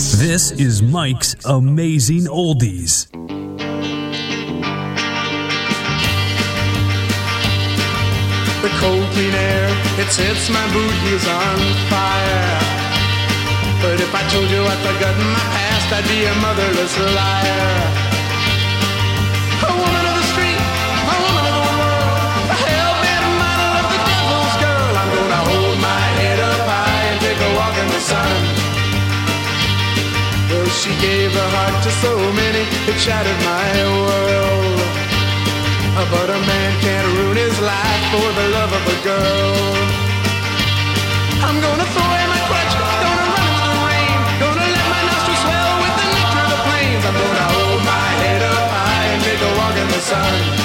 This is Mike's Amazing Oldies. The cold clean air, it sets my boot heels on fire. But if I told you I forgot my past, I'd be a motherless liar. A woman she gave her heart to so many, it shattered my world. But a man can't ruin his life for the love of a girl. I'm gonna throw away my crutch, gonna run into the rain, gonna let my nostrils swell with the nectar of the plains. I'm gonna hold my head up high and take a walk in the sun.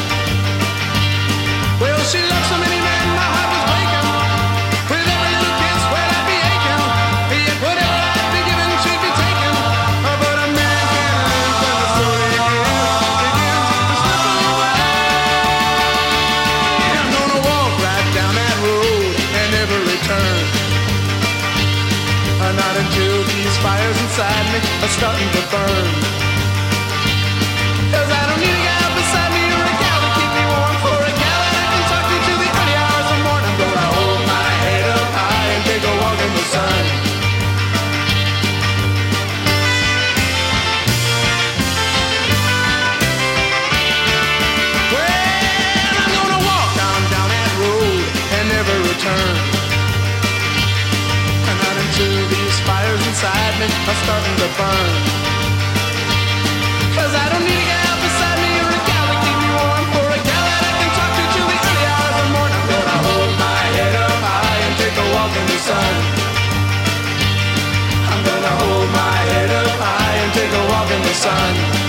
Are starting to burn. Are starting to burn. Cause I don't need a beside me or a me warm. For a that I can talk to till early hours of morning. I'm gonna hold my head up high and take a walk in the sun. I'm gonna hold my head up high and take a walk in the sun.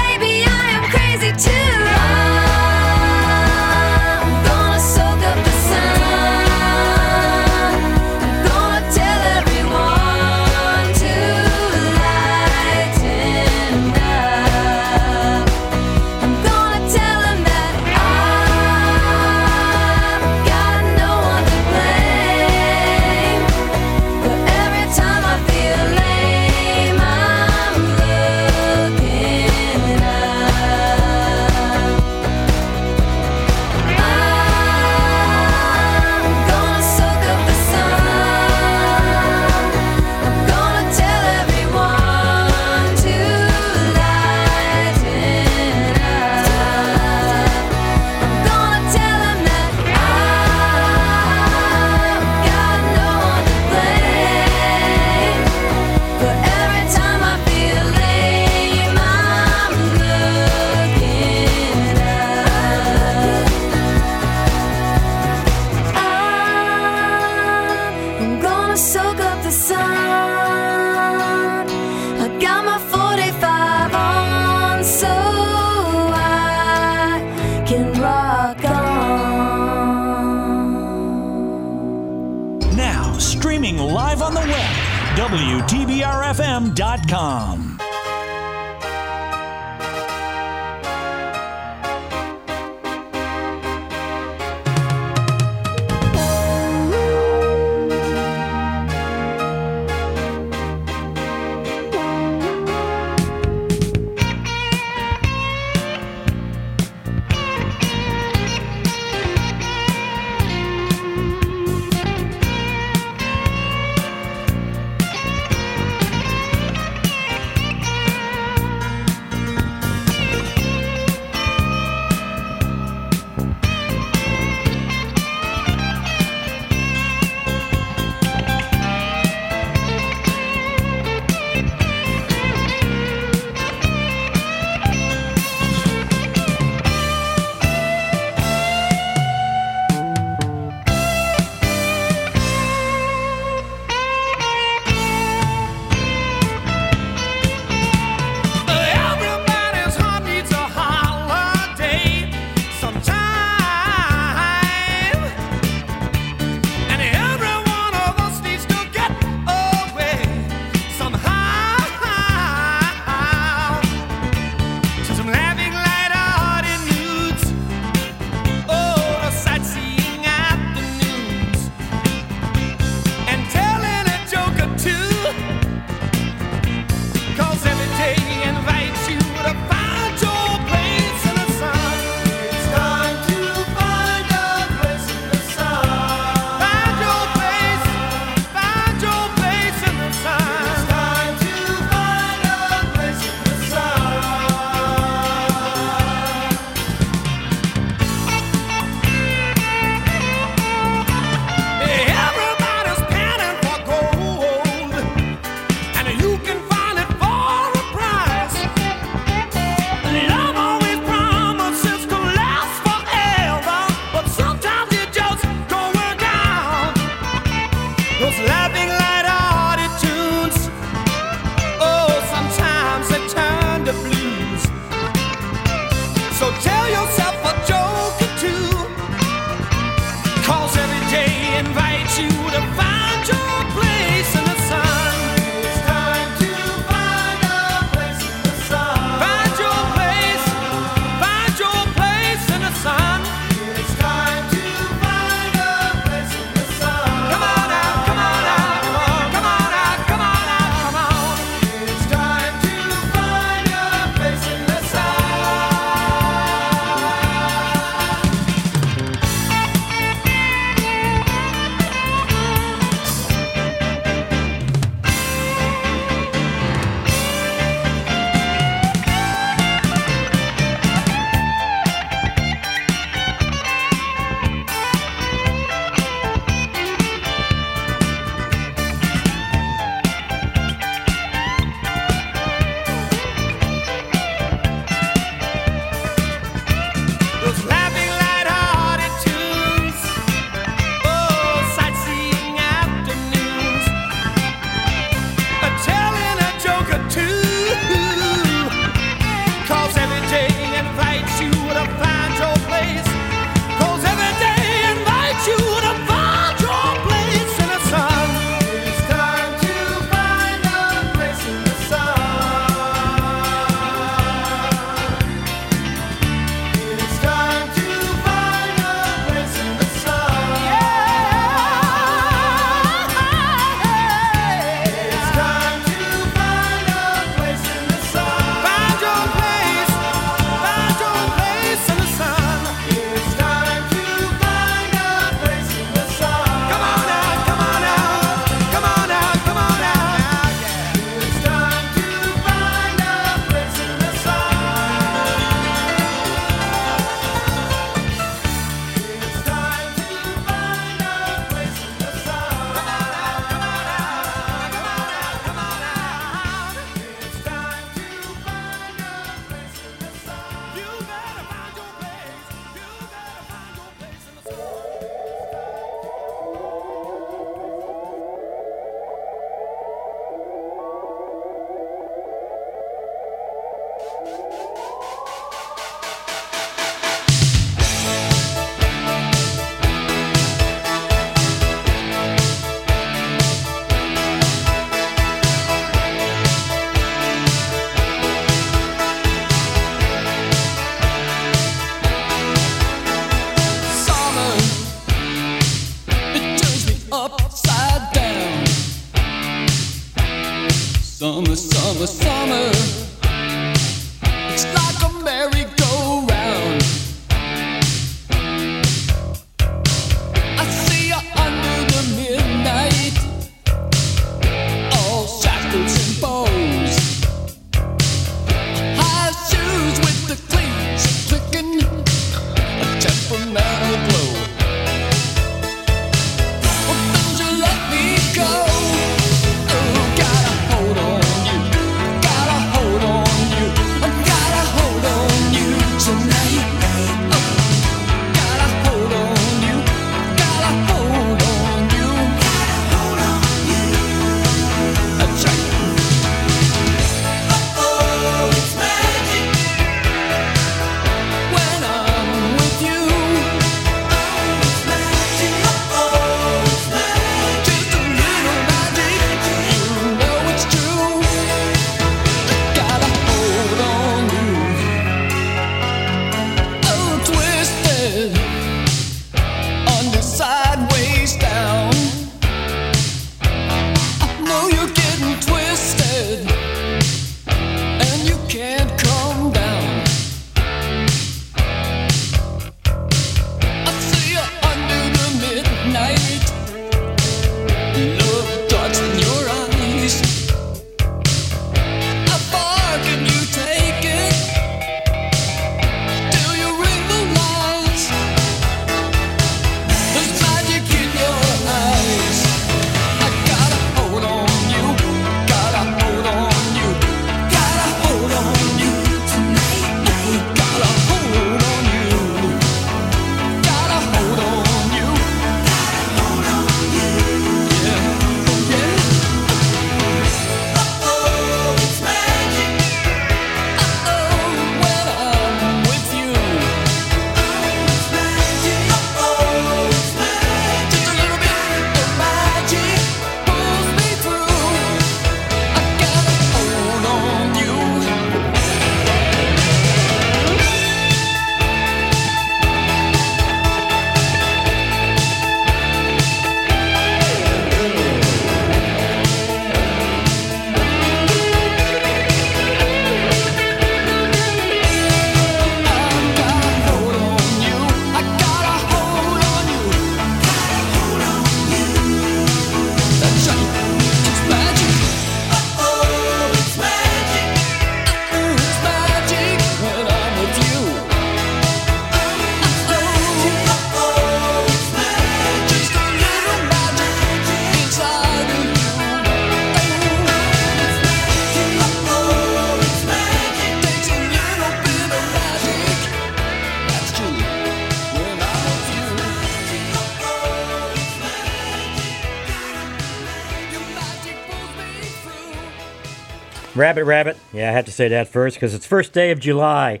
Rabbit, rabbit. Yeah, I have to say that first because it's first day of July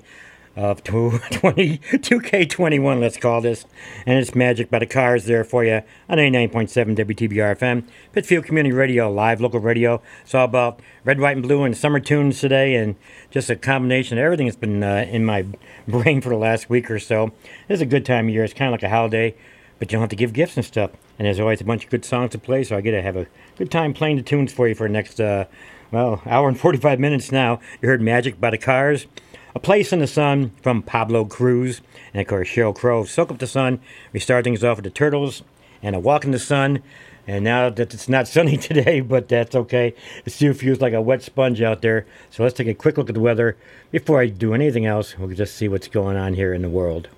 of 20, 2K21, let's call this. And it's Magic by the Cars there for you on 89.7 WTBR FM. Pittsfield Community Radio, live local radio. It's all about red, white, and blue and summer tunes today and just a combination of everything that's been uh, in my brain for the last week or so. It's a good time of year. It's kind of like a holiday, but you don't have to give gifts and stuff. And there's always a bunch of good songs to play, so I get to have a good time playing the tunes for you for the next, uh, well, hour and 45 minutes now. You heard Magic by the Cars. A Place in the Sun from Pablo Cruise. And of course, Sheryl Crow. Soak Up the Sun. We start things off with the Turtles and A Walk in the Sun. And now that it's not sunny today, but that's okay. It still feels like a wet sponge out there. So let's take a quick look at the weather before I do anything else. We'll just see what's going on here in the world.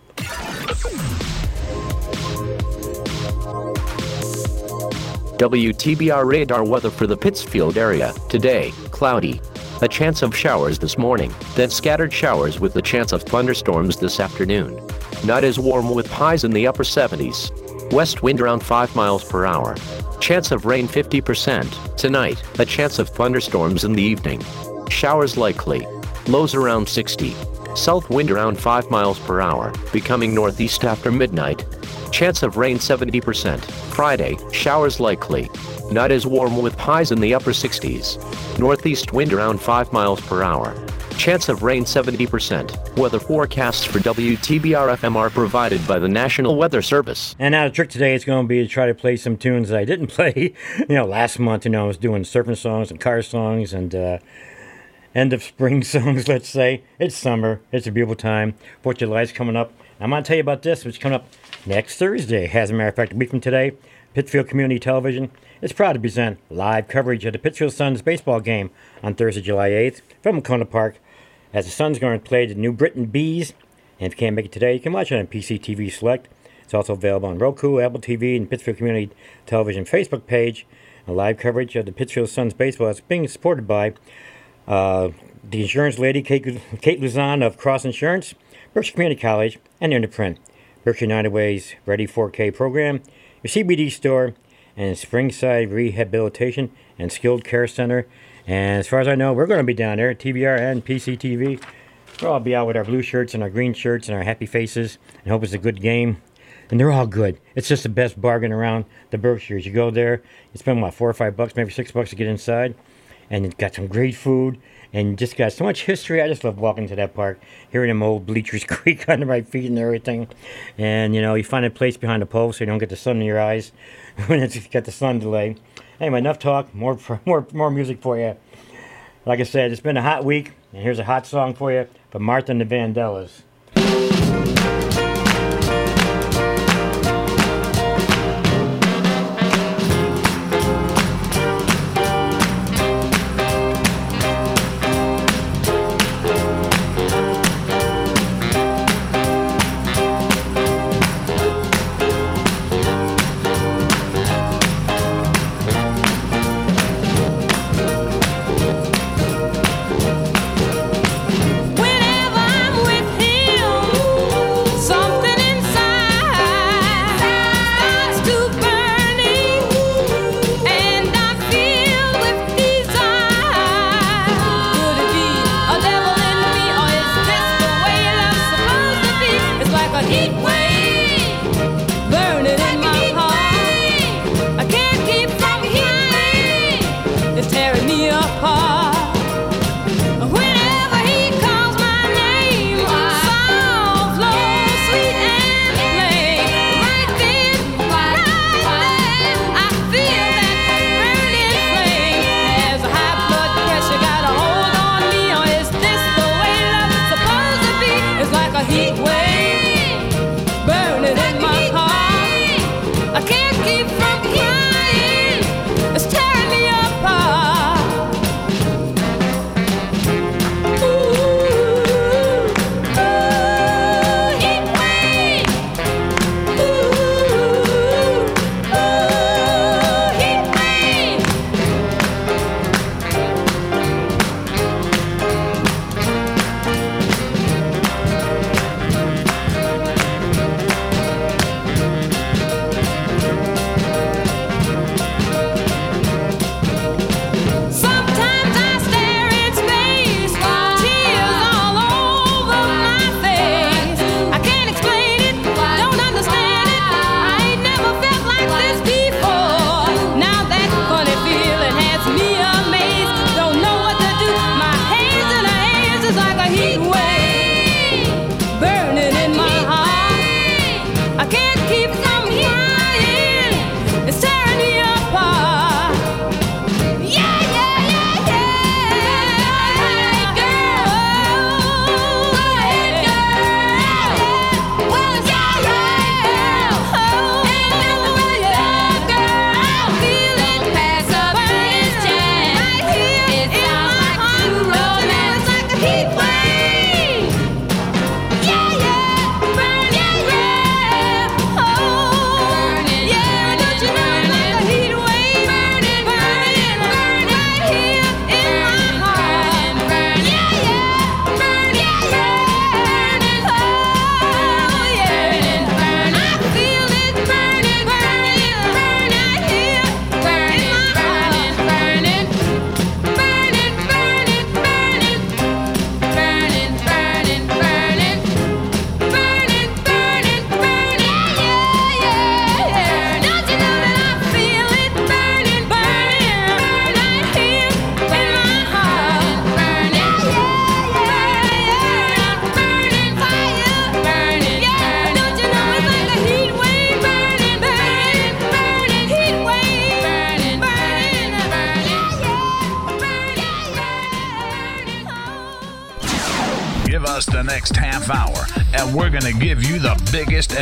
WTBR radar weather for the Pittsfield area. Today, cloudy. A chance of showers this morning, then scattered showers with the chance of thunderstorms this afternoon. Not as warm with highs in the upper 70s. West wind around 5 miles per hour. Chance of rain 50%. Tonight, a chance of thunderstorms in the evening. Showers likely. Lows around 60. South wind around 5 miles per hour, becoming northeast after midnight. Chance of rain 70%. Friday, showers likely. Not as warm with highs in the upper 60s. Northeast wind around 5 miles per hour. Chance of rain 70%. Weather forecasts for WTBR FM are provided by the National Weather Service. And now the trick today is going to be to try to play some tunes that I didn't play. you know, last month, you know, I was doing surfing songs and car songs and uh, end of spring songs, let's say. It's summer. It's a beautiful time. Fourth of July's coming up. I'm going to tell you about this, which is coming up next Thursday. As a matter of fact, a week from today, Pittsfield Community Television is proud to present live coverage of the Pittsfield Suns baseball game on Thursday, July 8th from Wahconah Park as the Suns going to play the New Britain Bees. And if you can't make it today, you can watch it on PCTV Select. It's also available on Roku, Apple TV, and Pittsfield Community Television Facebook page. A live coverage of the Pittsfield Suns baseball is being supported by uh, the insurance lady, Kate, Kate Luzon of Cross Insurance, Berkshire Community College, and Interprint. Berkshire United Way's Ready 4K program, your CBD store, and Springside Rehabilitation and Skilled Care Center. And as far as I know, we're going to be down there TBR and PCTV. We'll all be out with our blue shirts and our green shirts and our happy faces and hope it's a good game. And they're all good. It's just the best bargain around the Berkshires. You go there, you spend what, four or five bucks, maybe six bucks to get inside, and it's got some great food and just got so much history. I just love walking to that park, hearing them old bleachers creak under my feet and everything. And you know, you find a place behind a pole so you don't get the sun in your eyes when it's got the sun delay. Anyway, enough talk. More more more music for you. Like I said, it's been a hot week, and here's a hot song for you from Martha and the Vandellas.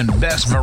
And best variety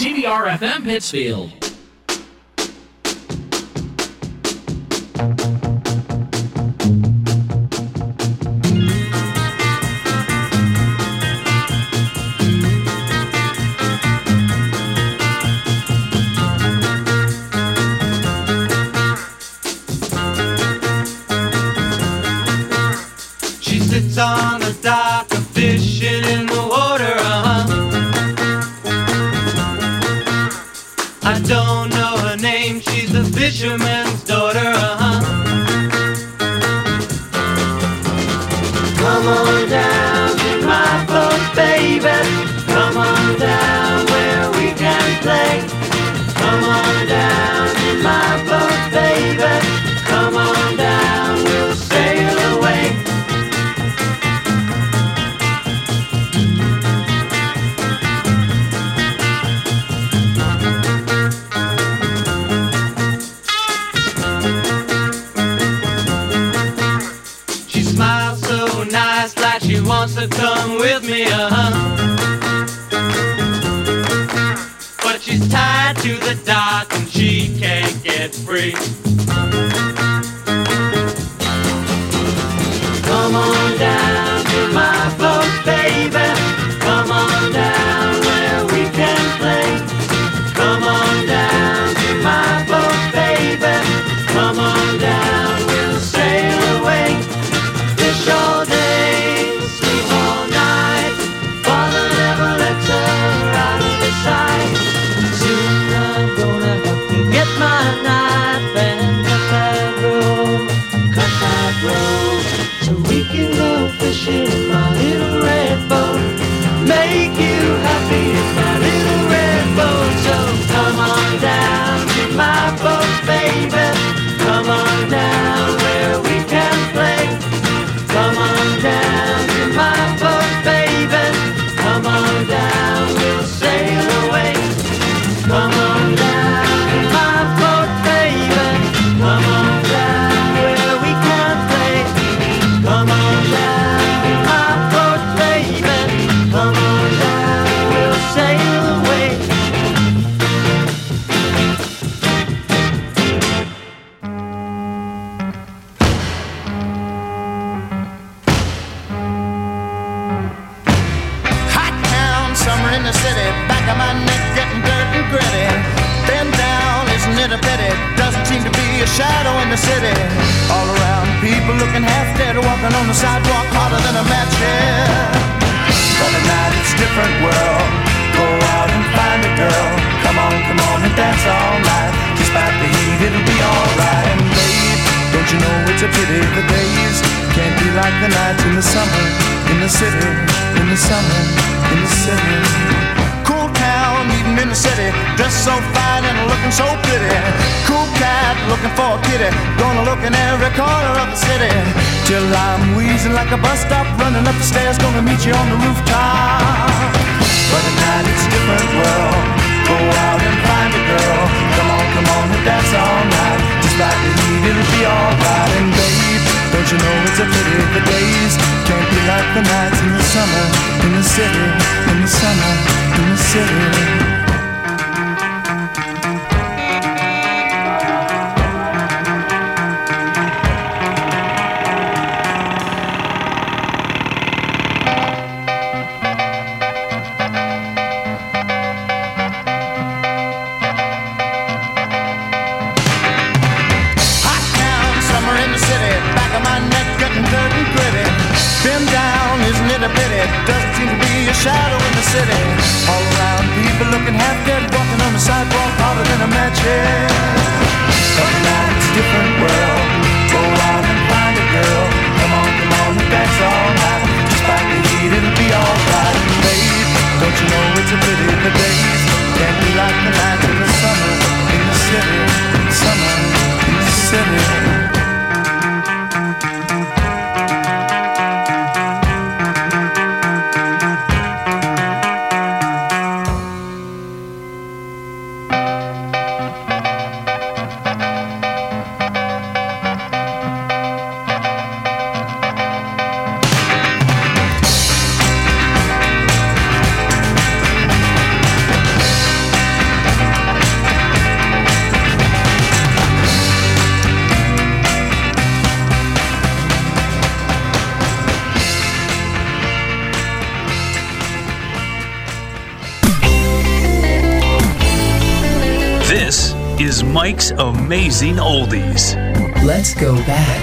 TBR FM Pittsfield. I don't know her name, she's a fisherman's daughter. come with me, uh-huh. But she's tied to the dock and she can't get free. go back.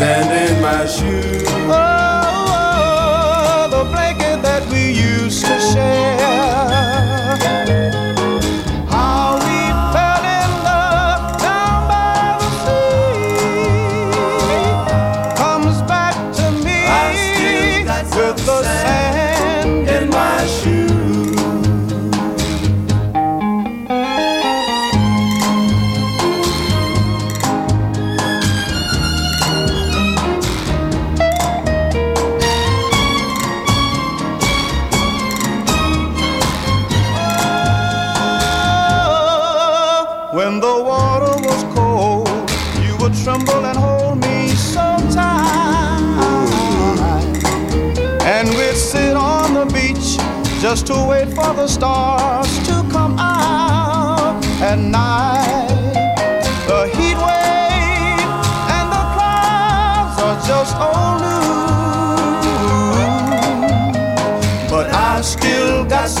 sand in my shoes.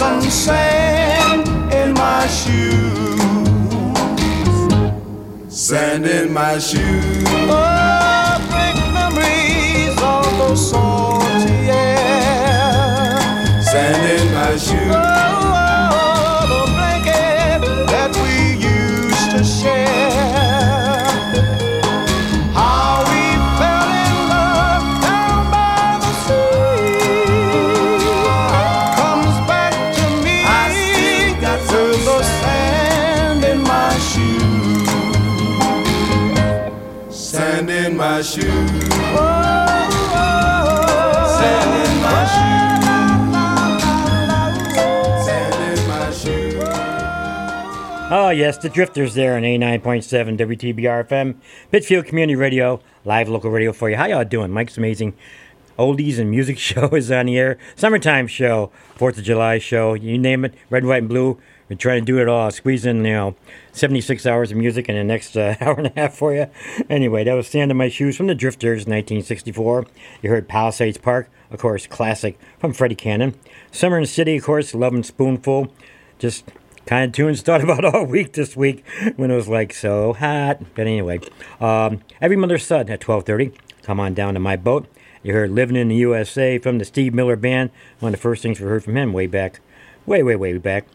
some sand in my shoes. Sand in my shoes. Oh, great memories of those songs. Oh, yes, the Drifters there on 89.7 WTBR FM, Pittsfield Community Radio, live local radio for you. How y'all doing? Mike's Amazing Oldies and Music Show is on the air. Summertime show, 4th of July show, you name it, red, white, and blue. We're trying to do it all. Squeeze in, you know, 76 hours of music in the next uh, hour and a half for you. Anyway, that was Sand in My Shoes from the Drifters, 1964. You heard Palisades Park, of course, classic from Freddie Cannon. Summer in the City, of course, Lovin' Spoonful. Just kind of tunes thought about all week this week when it was like so hot. But anyway, um, Every Mother's Son at 12:30. Come on down to my boat. You heard "Living in the USA" from the Steve Miller Band. One of the first things we heard from him way back, way, way, way back.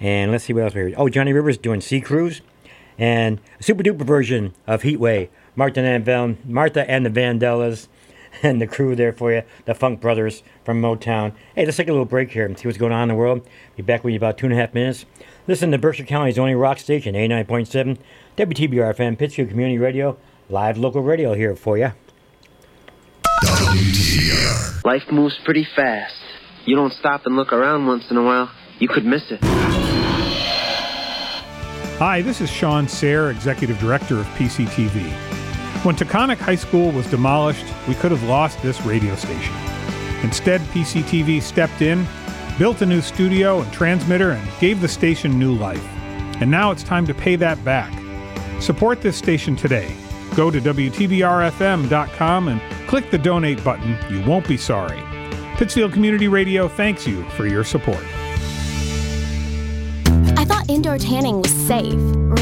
And let's see what else we heard. Oh, Johnny Rivers doing "Sea Cruise," and a super duper version of "Heatwave." Martha and Van, Martha and the Vandellas, and the crew there for you. The Funk Brothers from Motown. Hey, let's take a little break here and see what's going on in the world. Be back with you in about two and a half minutes. Listen to Berkshire County's only rock station, 89.7 WTBR FM, Pittsfield Community Radio, live local radio here for you. Life moves pretty fast. You don't stop and look around once in a while, you could miss it. Hi, this is Shawn Serre, Executive Director of PCTV. When Taconic High School was demolished, we could have lost this radio station. Instead, PCTV stepped in, built a new studio and transmitter, and gave the station new life. And now it's time to pay that back. Support this station today. Go to WTBRFM.com and click the donate button. You won't be sorry. Pittsfield Community Radio thanks you for your support. I thought indoor tanning was safe.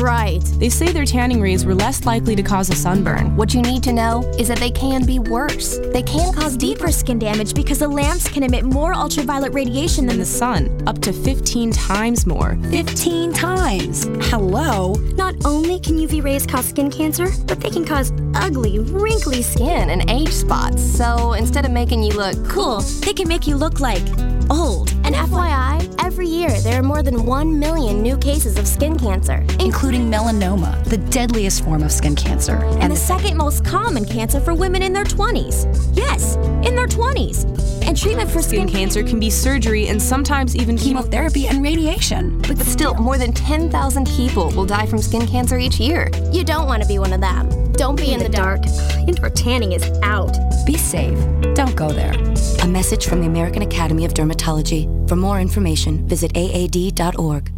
Right. They say their tanning rays were less likely to cause a sunburn. What you need to know is that they can be worse. They can cause deeper skin damage because the lamps can emit more ultraviolet radiation than the sun, up to 15 times more. 15 times. Hello? Not only can UV rays cause skin cancer, but they can cause ugly, wrinkly skin and age spots. So instead of making you look cool, they can make you look like old. And FYI, every year there are more than 1 million new cases of skin cancer, including melanoma, the deadliest form of skin cancer. and the second most common cancer for women in their 20s. Yes, in their 20s. And treatment for Skin cancer can be surgery and sometimes even chemotherapy and radiation. But still, more than 10,000 people will die from skin cancer each year. You don't want to be one of them. Don't be in the dark. Indoor tanning is out. Be safe. Don't go there. A message from the American Academy of Dermatology. For more information, visit aad.org.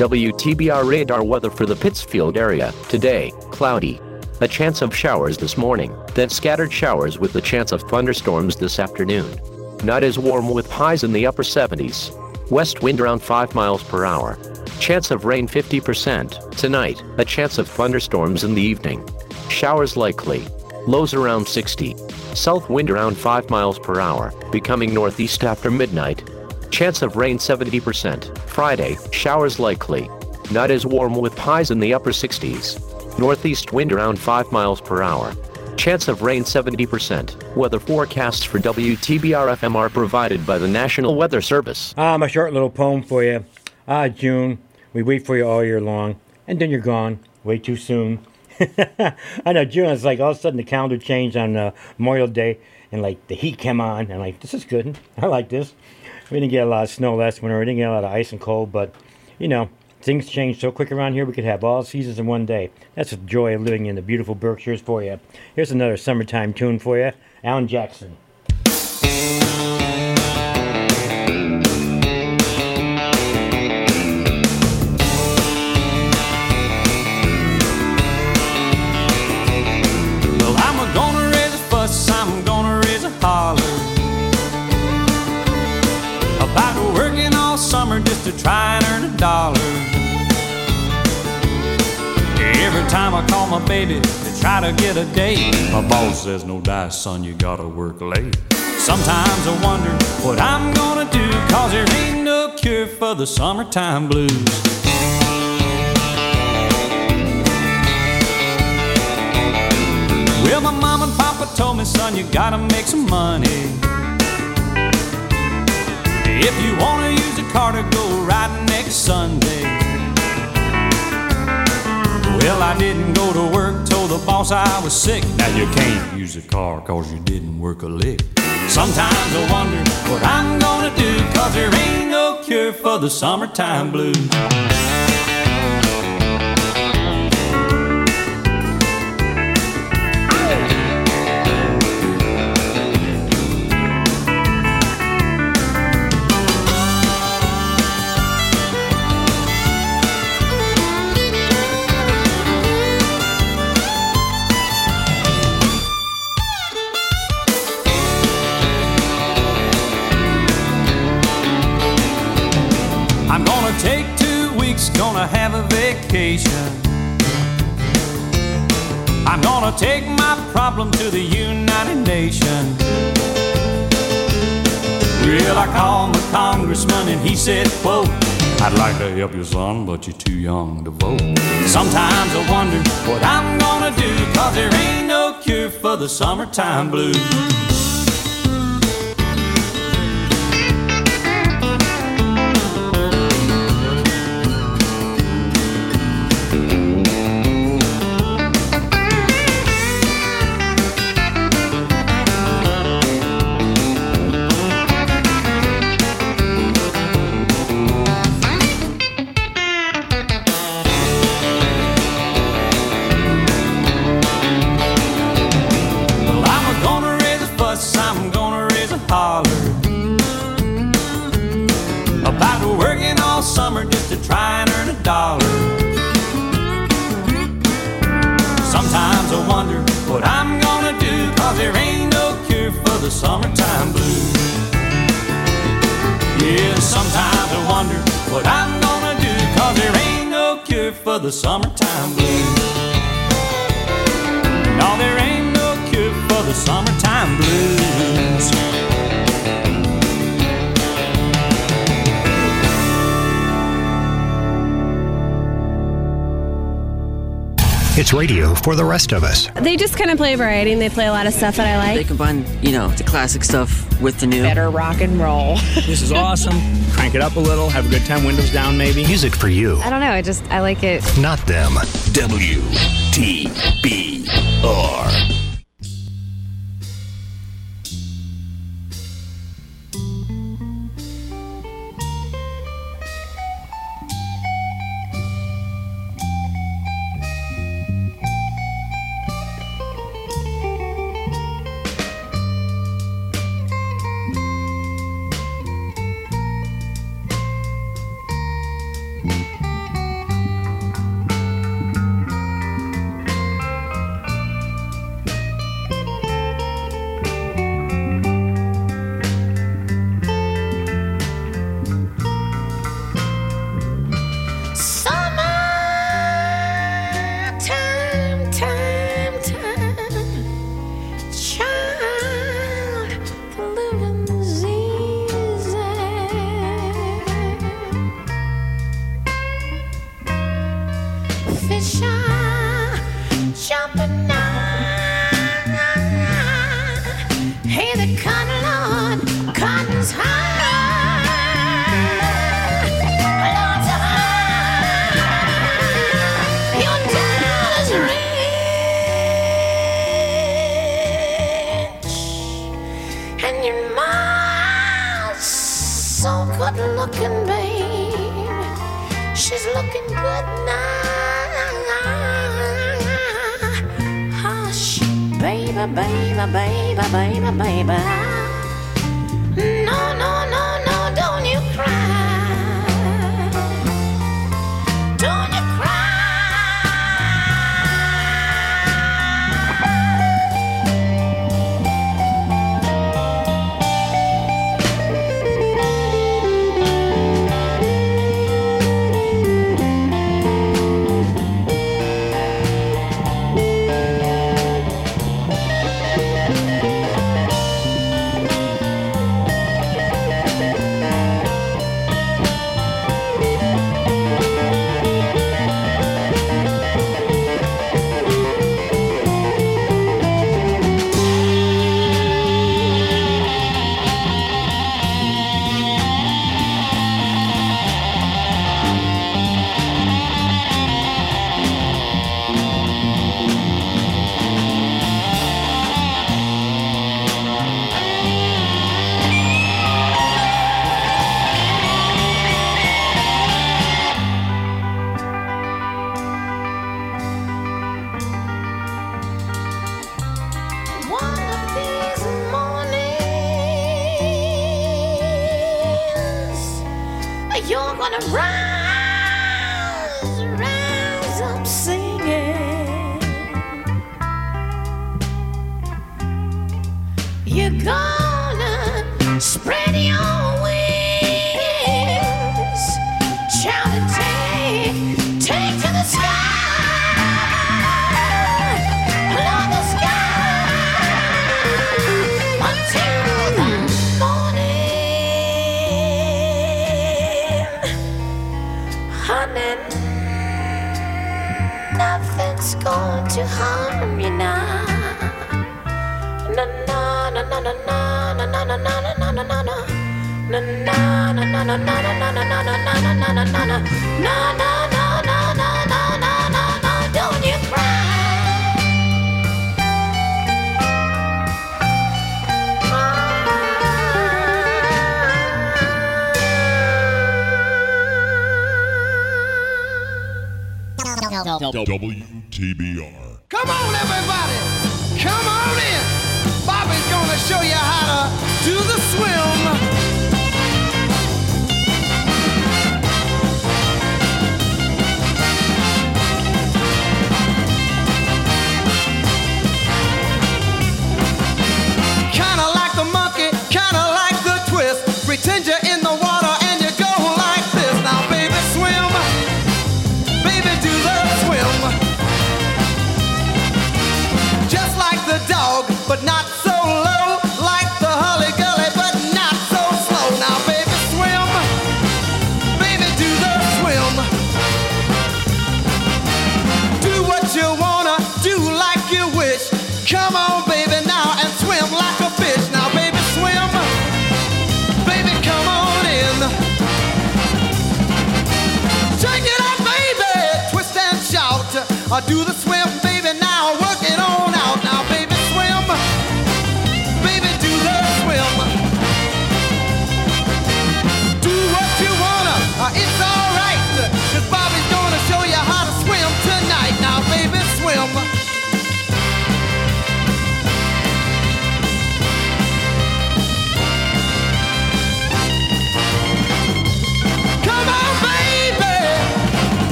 WTBR radar weather for the Pittsfield area. Today, cloudy. A chance of showers this morning, then scattered showers with the chance of thunderstorms this afternoon. Not as warm with highs in the upper 70s. West wind around 5 miles per hour. Chance of rain 50%. Tonight, a chance of thunderstorms in the evening. Showers likely. Lows around 60. South wind around 5 miles per hour, becoming northeast after midnight. Chance of rain 70%. Friday, showers likely. Not as warm with highs in the upper 60s. Northeast wind around 5 miles per hour. Chance of rain 70%. Weather forecasts for WTBR FM are provided by the National Weather Service. Ah, my short little poem for you. Ah, June, we wait for you all year long, and then you're gone way too soon. I know June is like all of a sudden the calendar changed on uh, Memorial Day, and like the heat came on, and like this is good. I like this. We didn't get a lot of snow last winter. We didn't get a lot of ice and cold, but you know things change so quick around here. We could have all seasons in one day. That's the joy of living in the beautiful Berkshires for you. Here's another summertime tune for you, Alan Jackson. Just to try and earn a dollar. Every time I call my baby to try to get a date, my boss says, No dice, son, you gotta work late. Sometimes I wonder what I'm gonna do, cause there ain't no cure for the summertime blues. Well, my mom and papa told me, son, you gotta make some money. If you wanna use a car to go riding next Sunday. Well, I didn't go to work, told the boss I was sick. Now you can't use a car cause you didn't work a lick. Sometimes I wonder what I'm gonna do, cause there ain't no cure for the summertime blues. Gonna have a vacation. I'm gonna take my problem to the United Nations. Well, I called my congressman and he said, quote, I'd like to help you, son, but you're too young to vote. Sometimes I wonder what I'm gonna do, cause there ain't no cure for the summertime blues. It's radio for the rest of us. They just kind of play a variety and they play a lot of stuff that I like. They combine, you know, the classic stuff with the new. Better rock and roll. This is awesome. Crank it up a little, have a good time, windows down maybe. Music for you, I don't know. I just, I like it. not them. W T B R.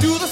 do the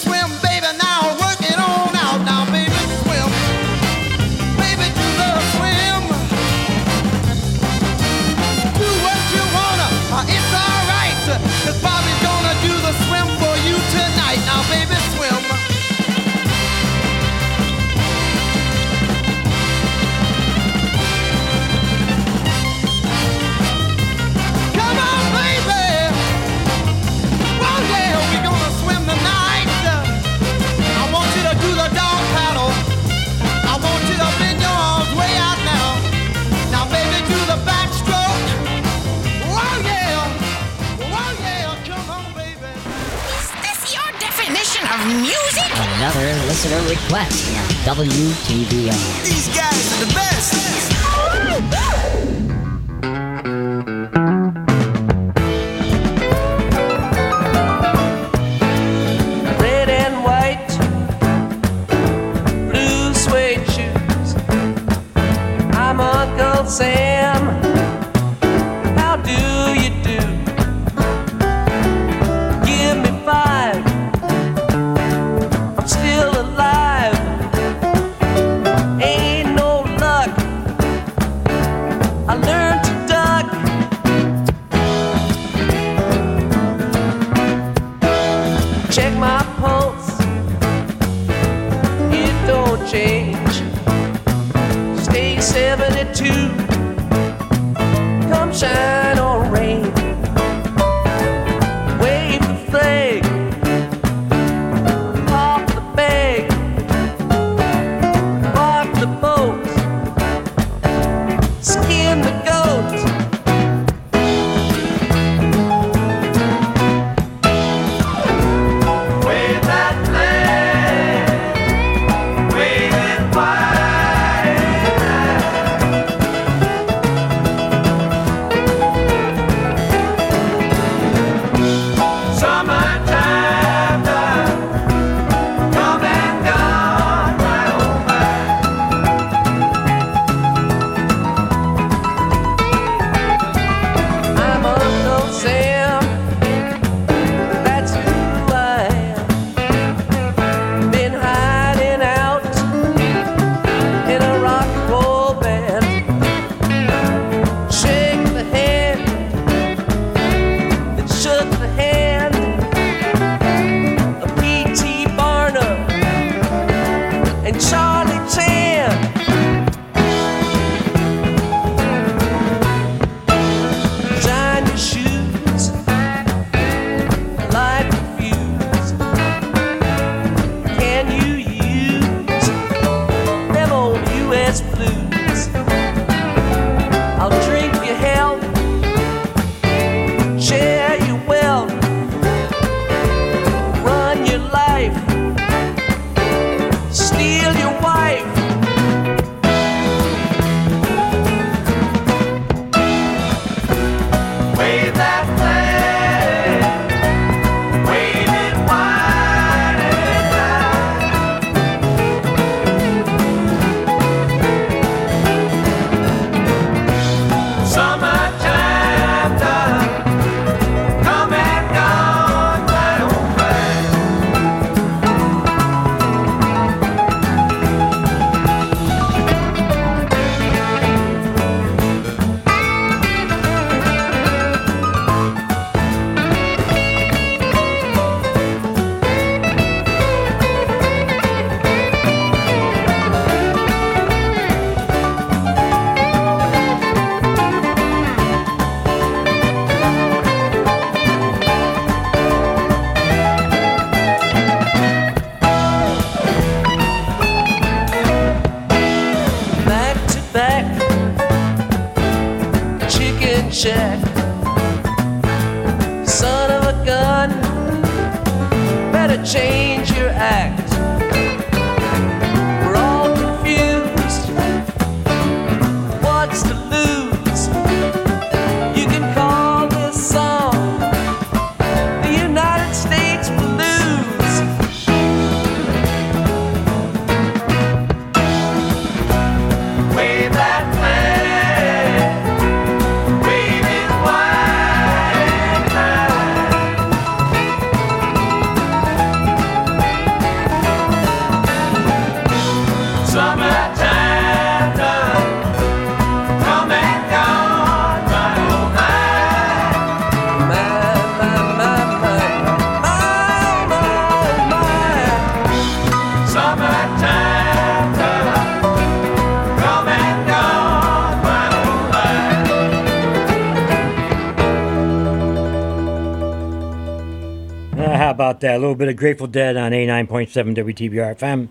that little bit of Grateful Dead on A9.7 WTBR FM,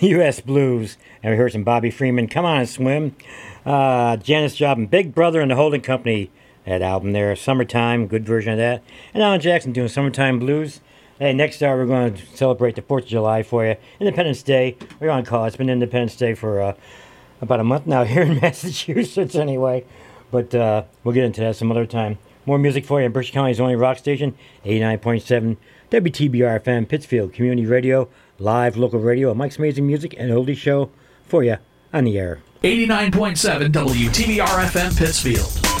US Blues, and we heard some Bobby Freeman, Come On and Swim, uh, Janis Joplin, Big Brother and the Holding Company, that album there, Summertime, good version of that, and Alan Jackson doing Summertime Blues. Hey, next hour we're going to celebrate the 4th of July for you, Independence Day, we're on call, it's been Independence Day for uh, about a month now here in Massachusetts anyway, but uh, we'll get into that some other time. More music for you in Berkshire County's only rock station, 89.7 WTBR FM, Pittsfield Community Radio, live local radio, and Mike's Amazing Music and Oldie Show for you on the air. 89.7 WTBR FM, Pittsfield.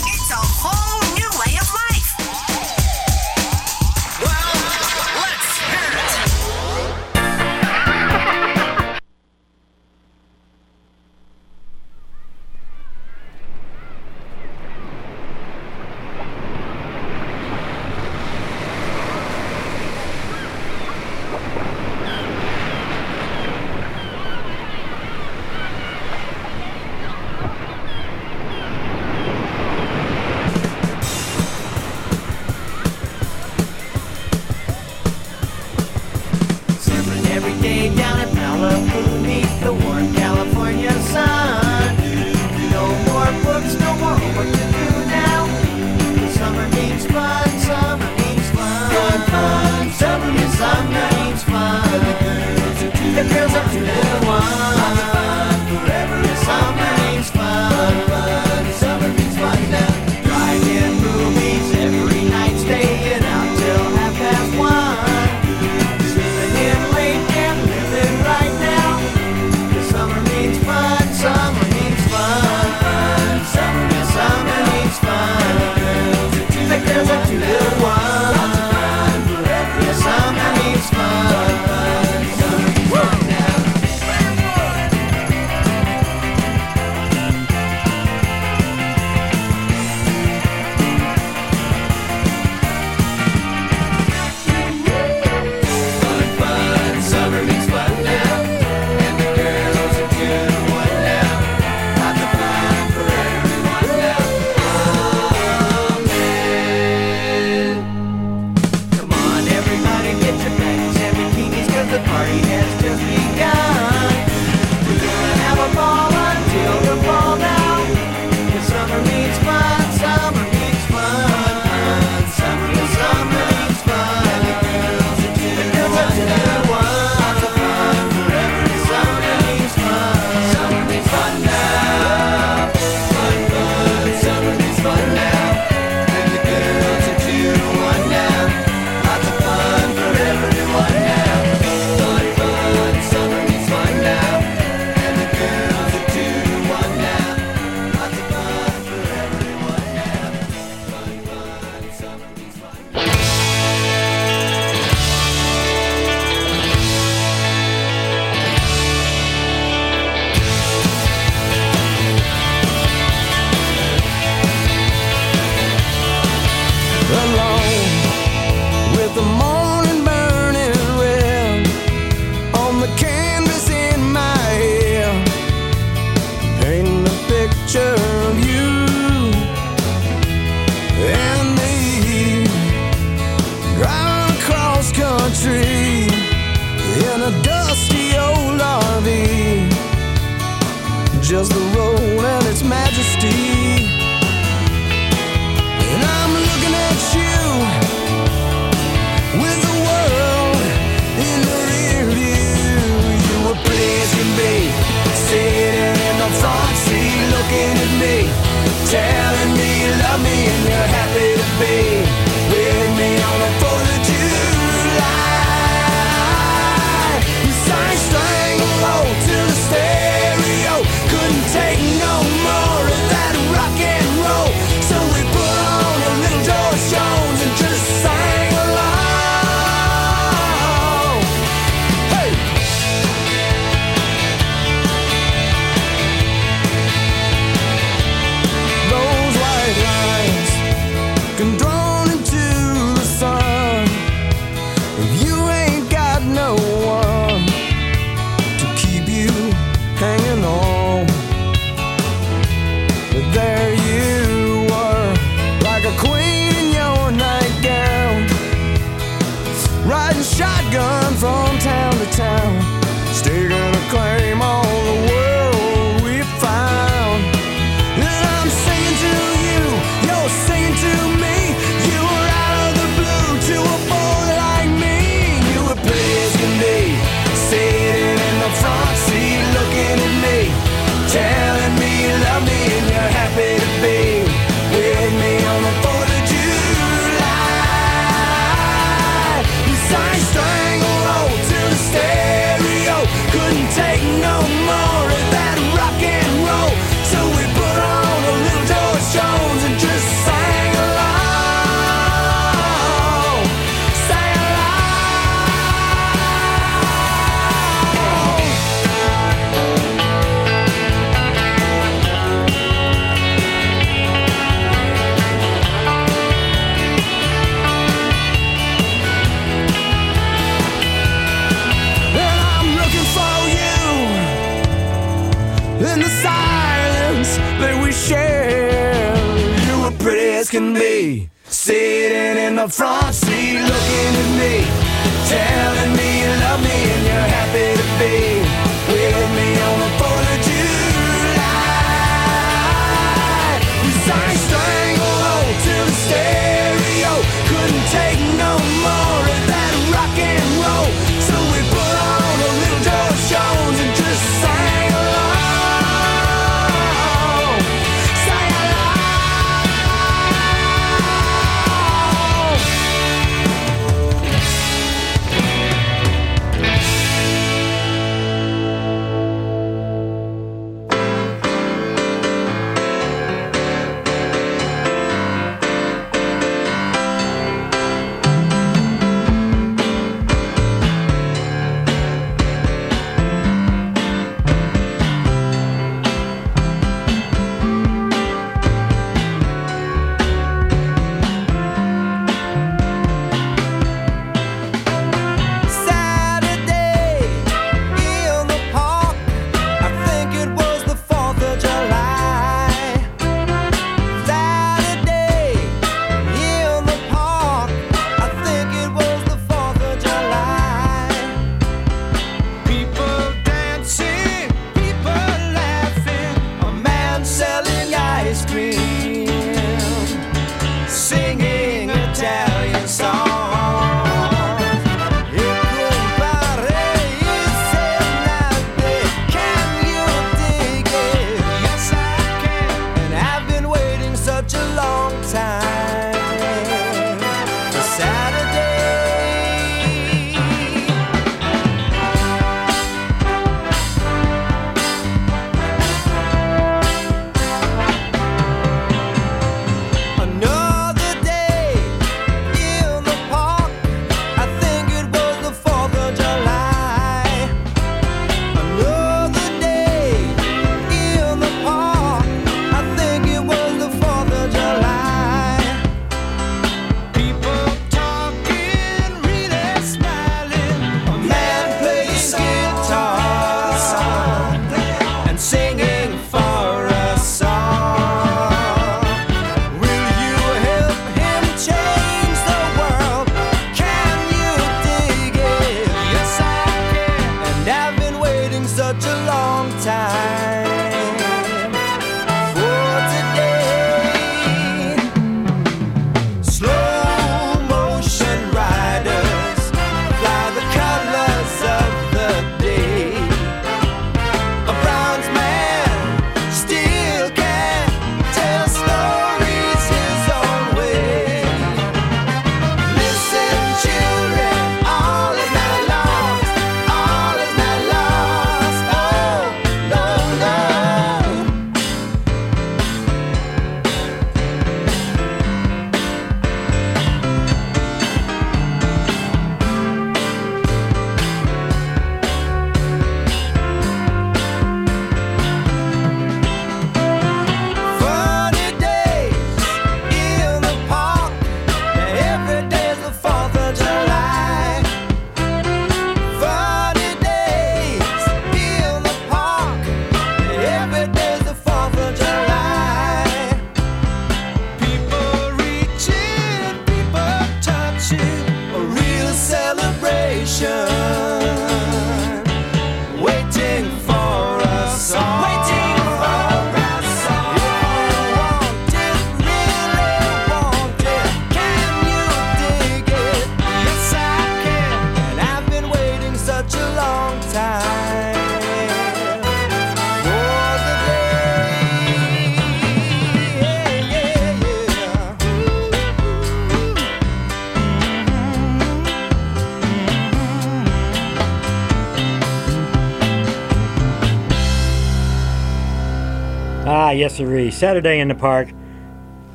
yes sirree. Saturday in the park.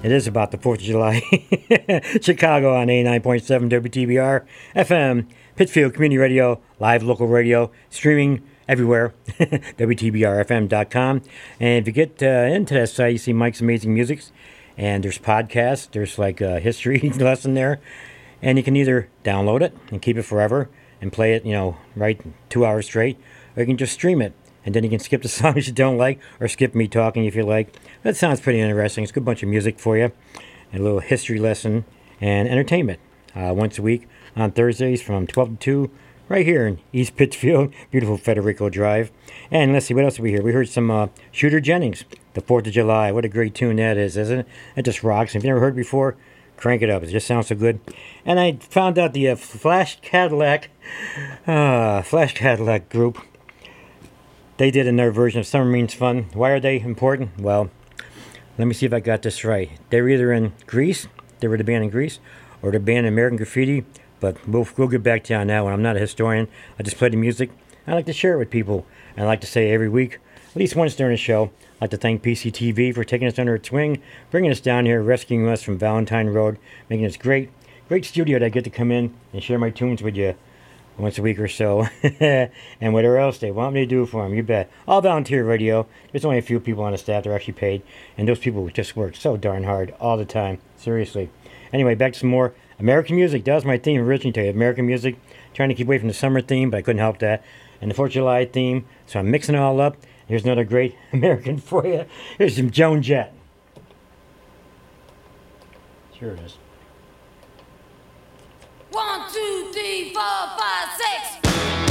It is about the 4th of July. Chicago on 89.7 WTBR FM, Pittsfield Community Radio, live local radio, streaming everywhere, WTBRFM.com. And if you get uh, into that site, you see Mike's Amazing Musics, and there's podcasts, there's like a history lesson there. And you can either download it and keep it forever and play it, you know, right two hours straight, or you can just stream it and then you can skip the songs you don't like, or skip me talking if you like. That sounds pretty interesting. It's a good bunch of music for you, and a little history lesson and entertainment uh, once a week on Thursdays from 12 to 2, right here in East Pittsfield, beautiful Federico Drive. And let's see, what else did we hear? We heard some uh, Shooter Jennings, The 4th of July. What a great tune that is, isn't it? It just rocks. If you've never heard before, crank it up. It just sounds so good. And I found out the uh, Flash Cadillac, uh, Flash Cadillac group, they did another version of Summer Means Fun. Why are they important? Well, let me see if I got this right. They were either in Grease, they were the band in Grease, or the band American Graffiti, but we'll, we'll get back to you on that one. I'm not a historian. I just play the music. I like to share it with people. And I like to say every week, at least once during the show, I'd like to thank PCTV for taking us under its wing, bringing us down here, rescuing us from Valentine Road, making this great, great studio that I get to come in and share my tunes with you once a week or so. and whatever else they want me to do for them, you bet. All volunteer radio. There's only a few people on the staff that are actually paid, and those people just work so darn hard all the time. Seriously. Anyway, back to some more American music. That was my theme originally today. American music. Trying to keep away from the summer theme, but I couldn't help that. And the 4th of July theme. So I'm mixing it all up. Here's another great American for you. Here's some Joan Jett. Here it is. One, two, three, four, five, six.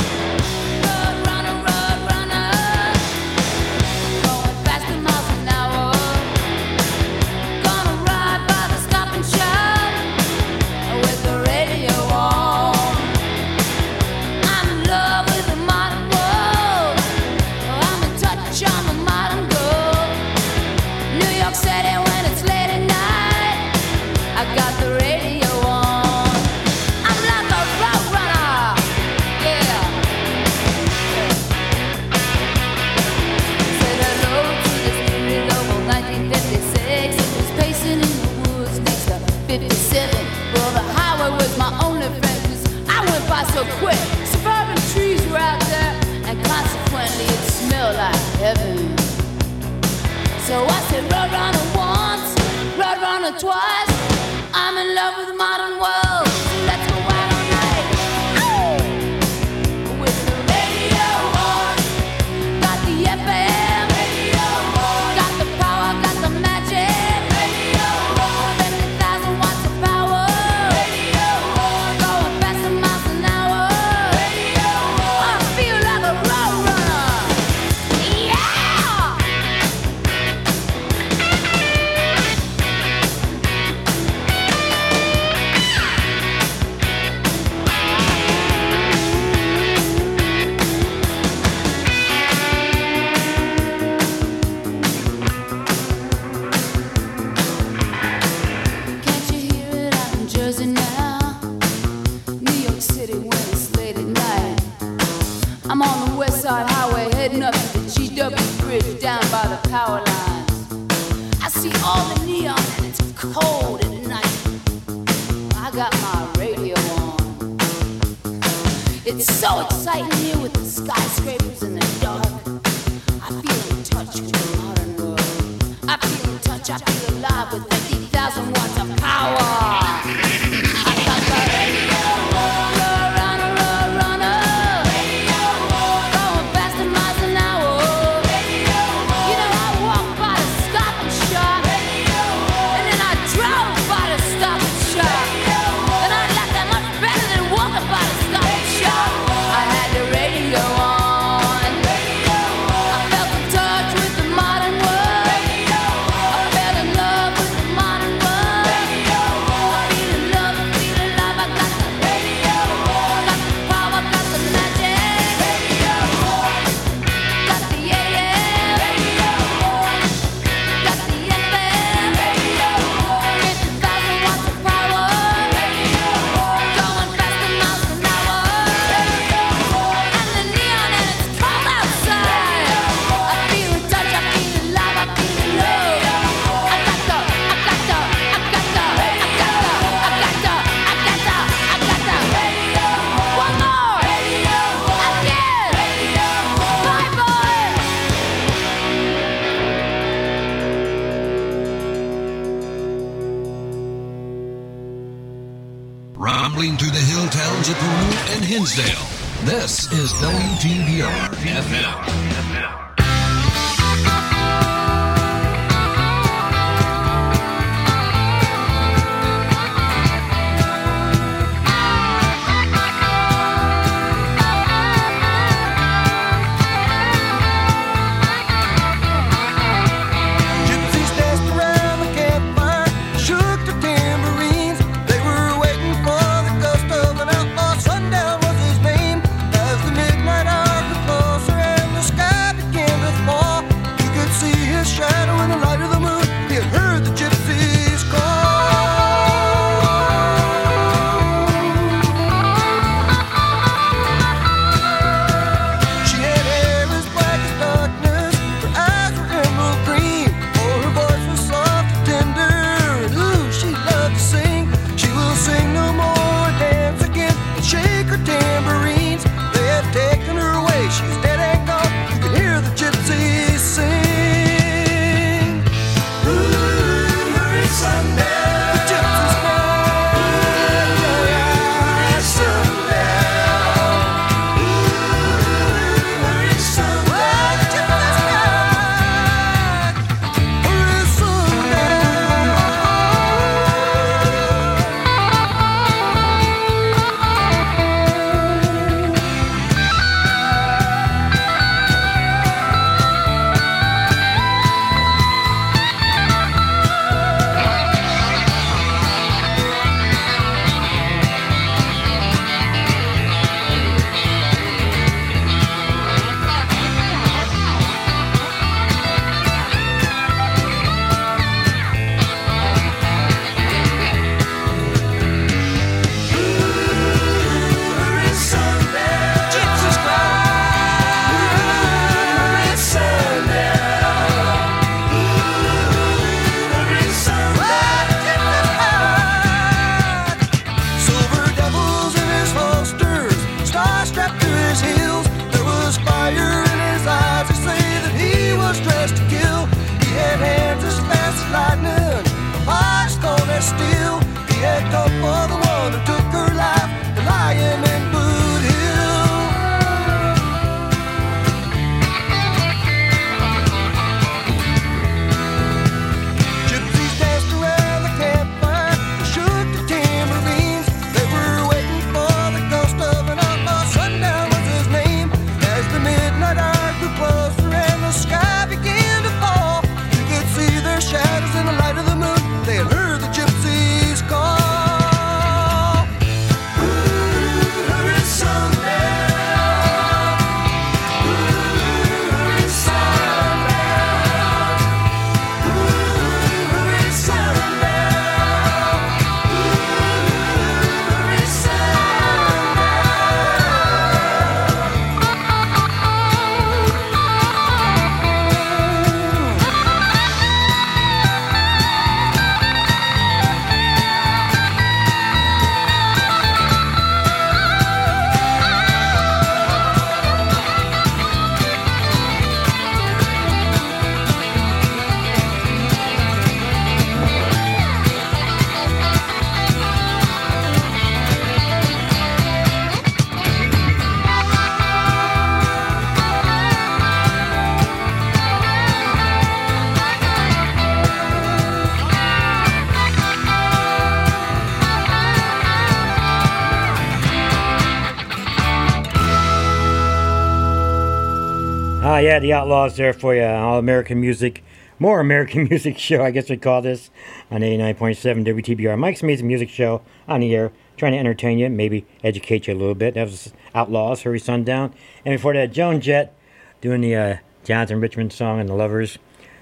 Ah, yeah, the Outlaws there for you. All American music, more American music show, I guess we call this, on 89.7 WTBR. Mike's Amazing Music Show on the air, trying to entertain you, maybe educate you a little bit. That was Outlaws, Hurry Sundown. And before that, Joan Jett doing the uh, Jonathan Richman song and the Lovers,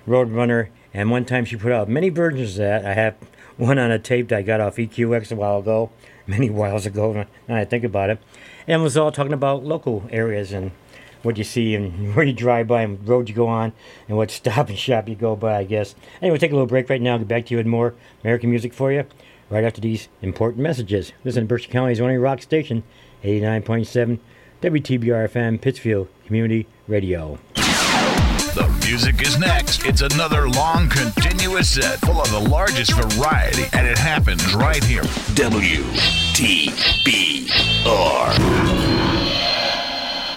Roadrunner. And one time she put out many versions of that. I have one on a tape that I got off EQX a while ago, many whiles ago, now I think about it. And was all talking about local areas and what you see and where you drive by and road you go on and what stop and shop you go by, I guess. Anyway, take a little break right now. Get back to you with more American music for you right after these important messages. Listen to Berkshire County's only rock station, 89.7 WTBR FM, Pittsfield Community Radio. The music is next. It's another long, continuous set full of the largest variety, and it happens right here. WTBR.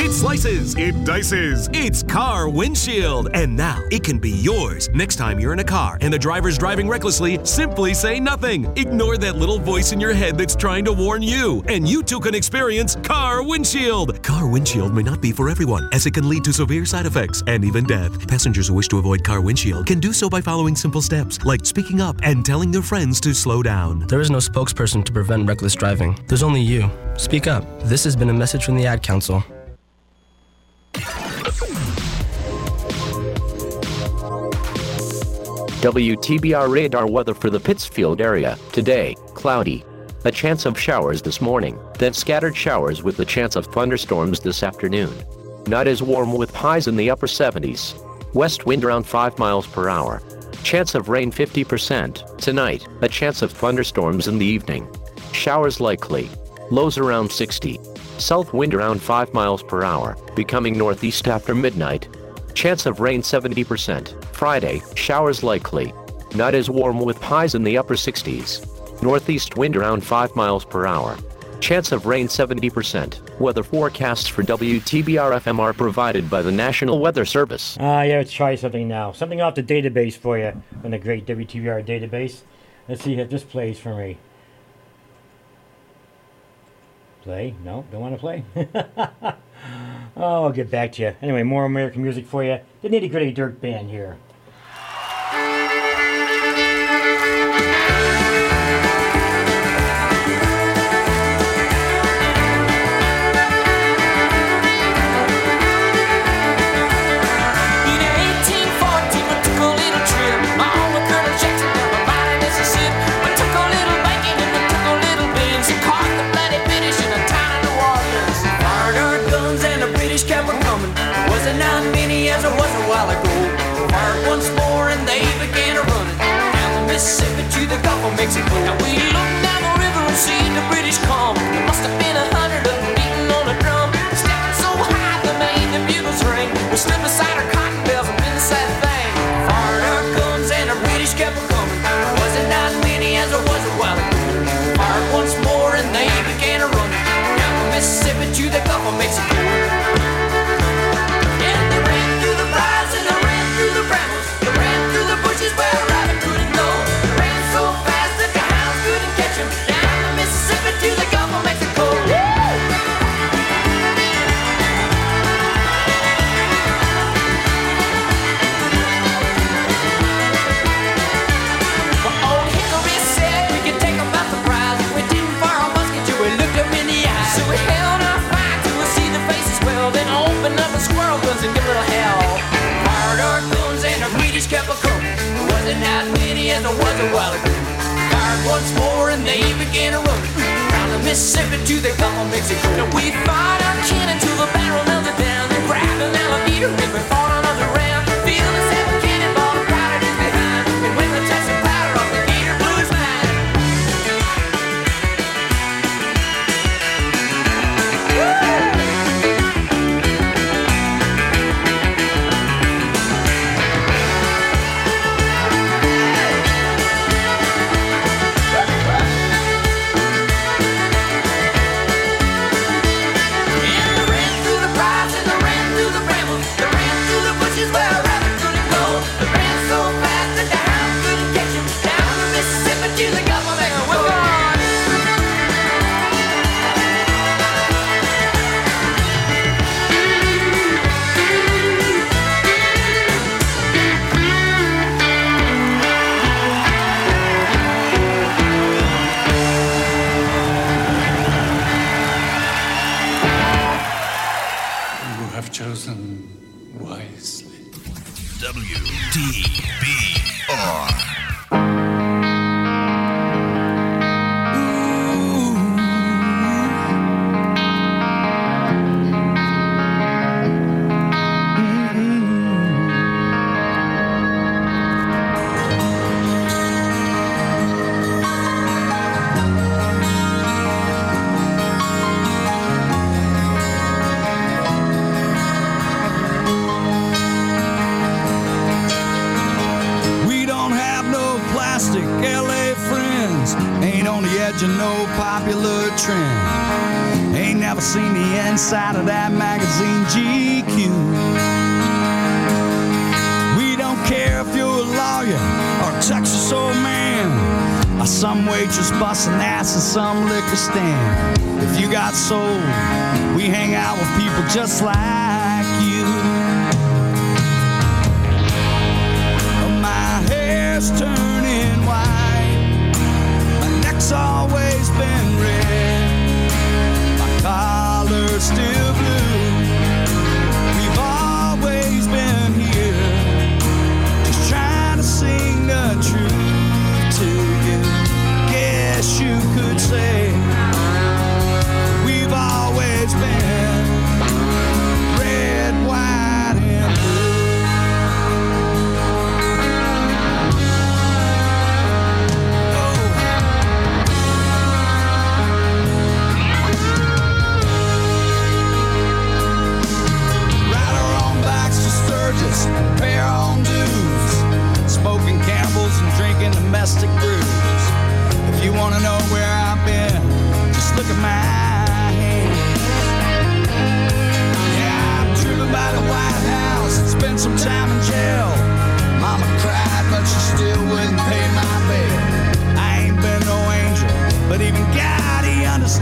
It slices, it dices, it's car windshield. And now it can be yours. Next time you're in a car and the driver's driving recklessly, simply say nothing. Ignore that little voice in your head that's trying to warn you. And you too can experience car windshield. Car windshield may not be for everyone, as it can lead to severe side effects and even death. Passengers who wish to avoid car windshield can do so by following simple steps, like speaking up and telling their friends to slow down. There is no spokesperson to prevent reckless driving. There's only you. Speak up. This has been a message from the Ad Council. WTBR radar weather for the Pittsfield area. Today, cloudy. A chance of showers this morning, then scattered showers with the chance of thunderstorms this afternoon. Not as warm with highs in the upper 70s. West wind around 5 miles per hour. Chance of rain 50%. Tonight, a chance of thunderstorms in the evening. Showers likely. Lows around 60. South wind around 5 miles per hour, becoming northeast after midnight. Chance of rain 70%. Friday, showers likely. Not as warm with highs in the upper 60s. Northeast wind around 5 miles per hour. Chance of rain 70%. Weather forecasts for WTBR FM are provided by the National Weather Service. Ah, yeah, let's try something now. Something off the database for you from the great WTBR database. Let's see if this plays for me. Play? No, don't want to play. oh, I'll get back to you. Anyway, more American music for you. The Nitty Gritty Dirt Band here. Gulf Mexico. Now we looked down the river and see the British come. There must have been a hundred of them beating on a drum. Stepping so high they made the bugles ring. We stood beside our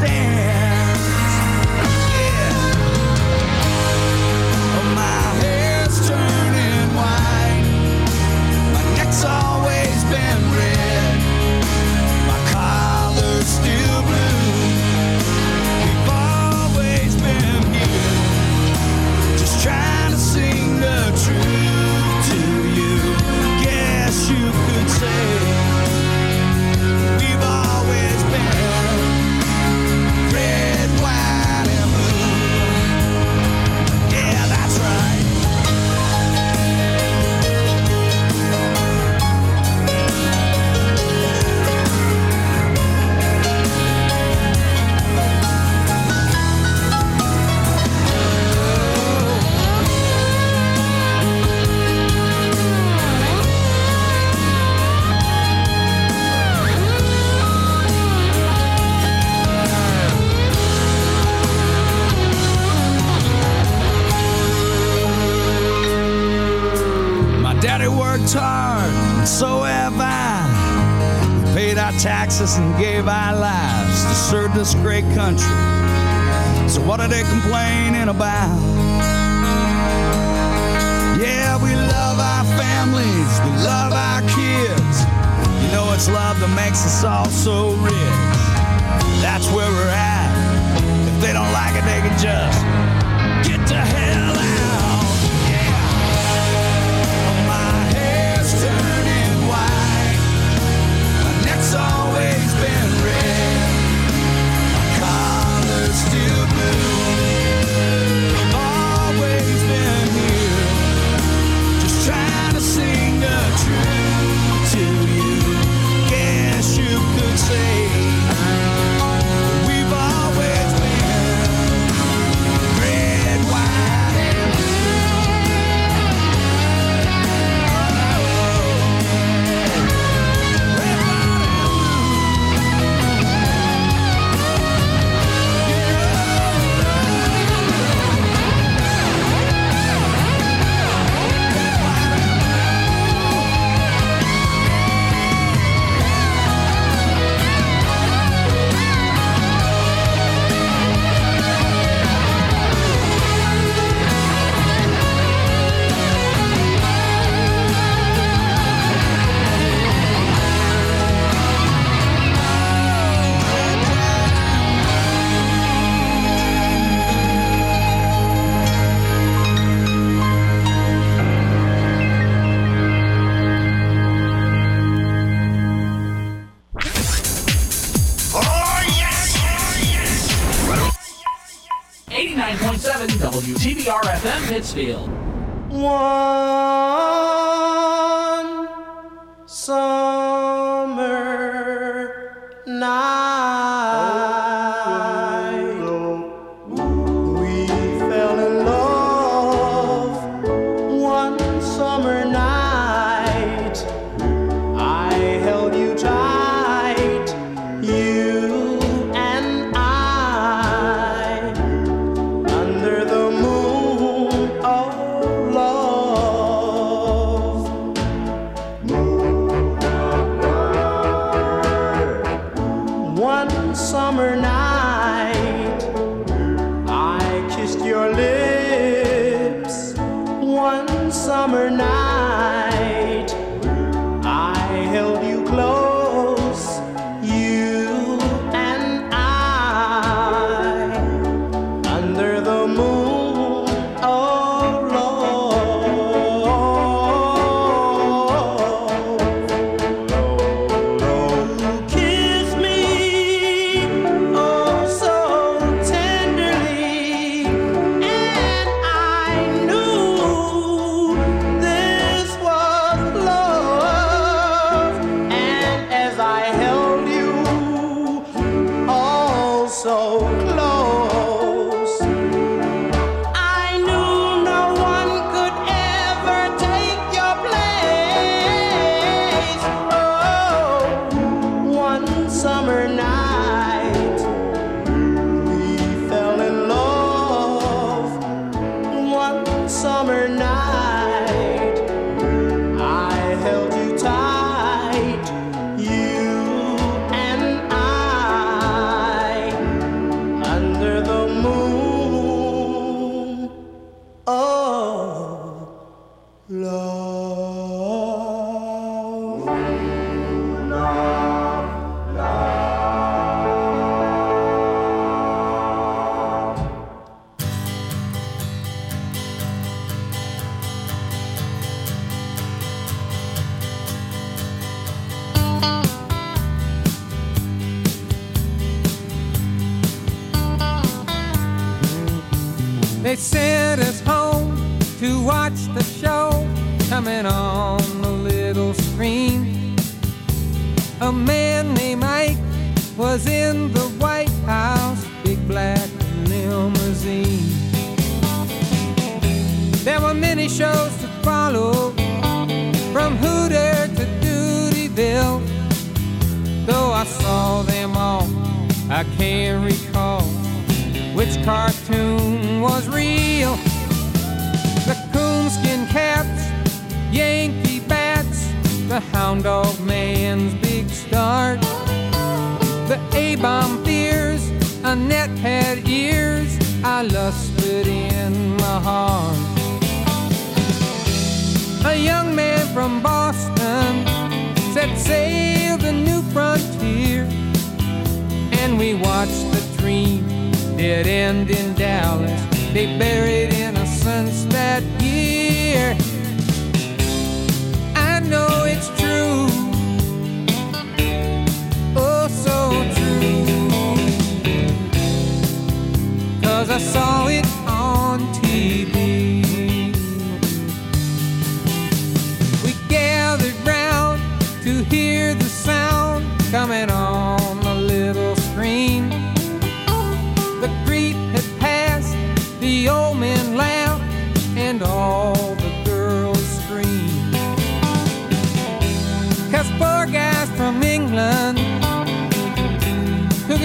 he Pittsfield.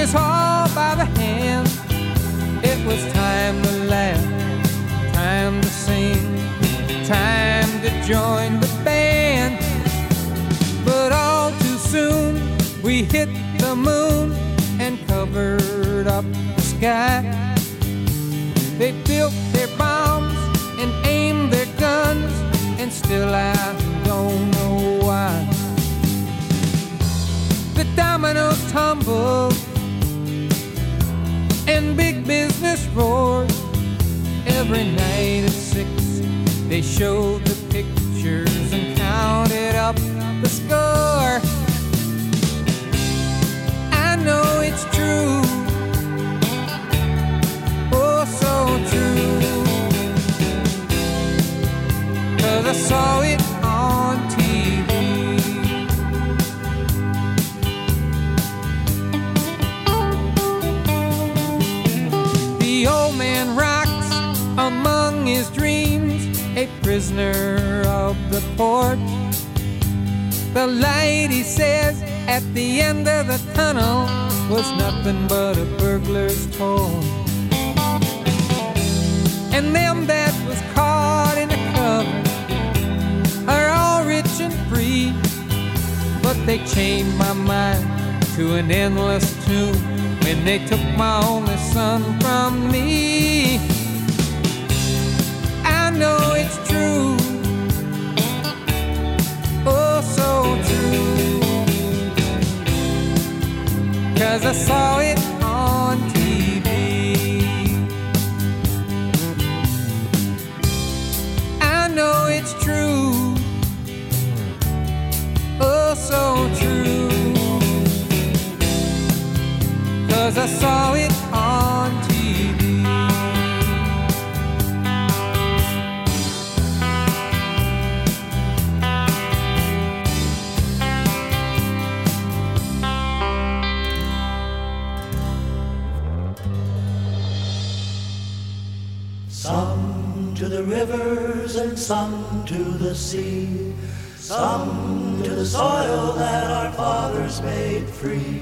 Us all by the hand. It was time to laugh, time to sing, time to join the band. But all too soon, we hit the moon and covered up the sky. They built their bombs and aimed their guns, and still I don't know why. The dominoes tumbled and big business roared. Every night at six, they showed the pictures and counted up the score. I know it's true. Oh, so true. Cause I saw it man rocks among his dreams, a prisoner of the port. The light, he says, at the end of the tunnel was nothing but a burglar's toy. And them that was caught in a cover are all rich and free, but they chained my mind to an endless tomb when they took my only son from me. I know it's true, oh, so true. Cause I saw it on TV. Some to the rivers and some to the sea. Some to the soil that our fathers made free.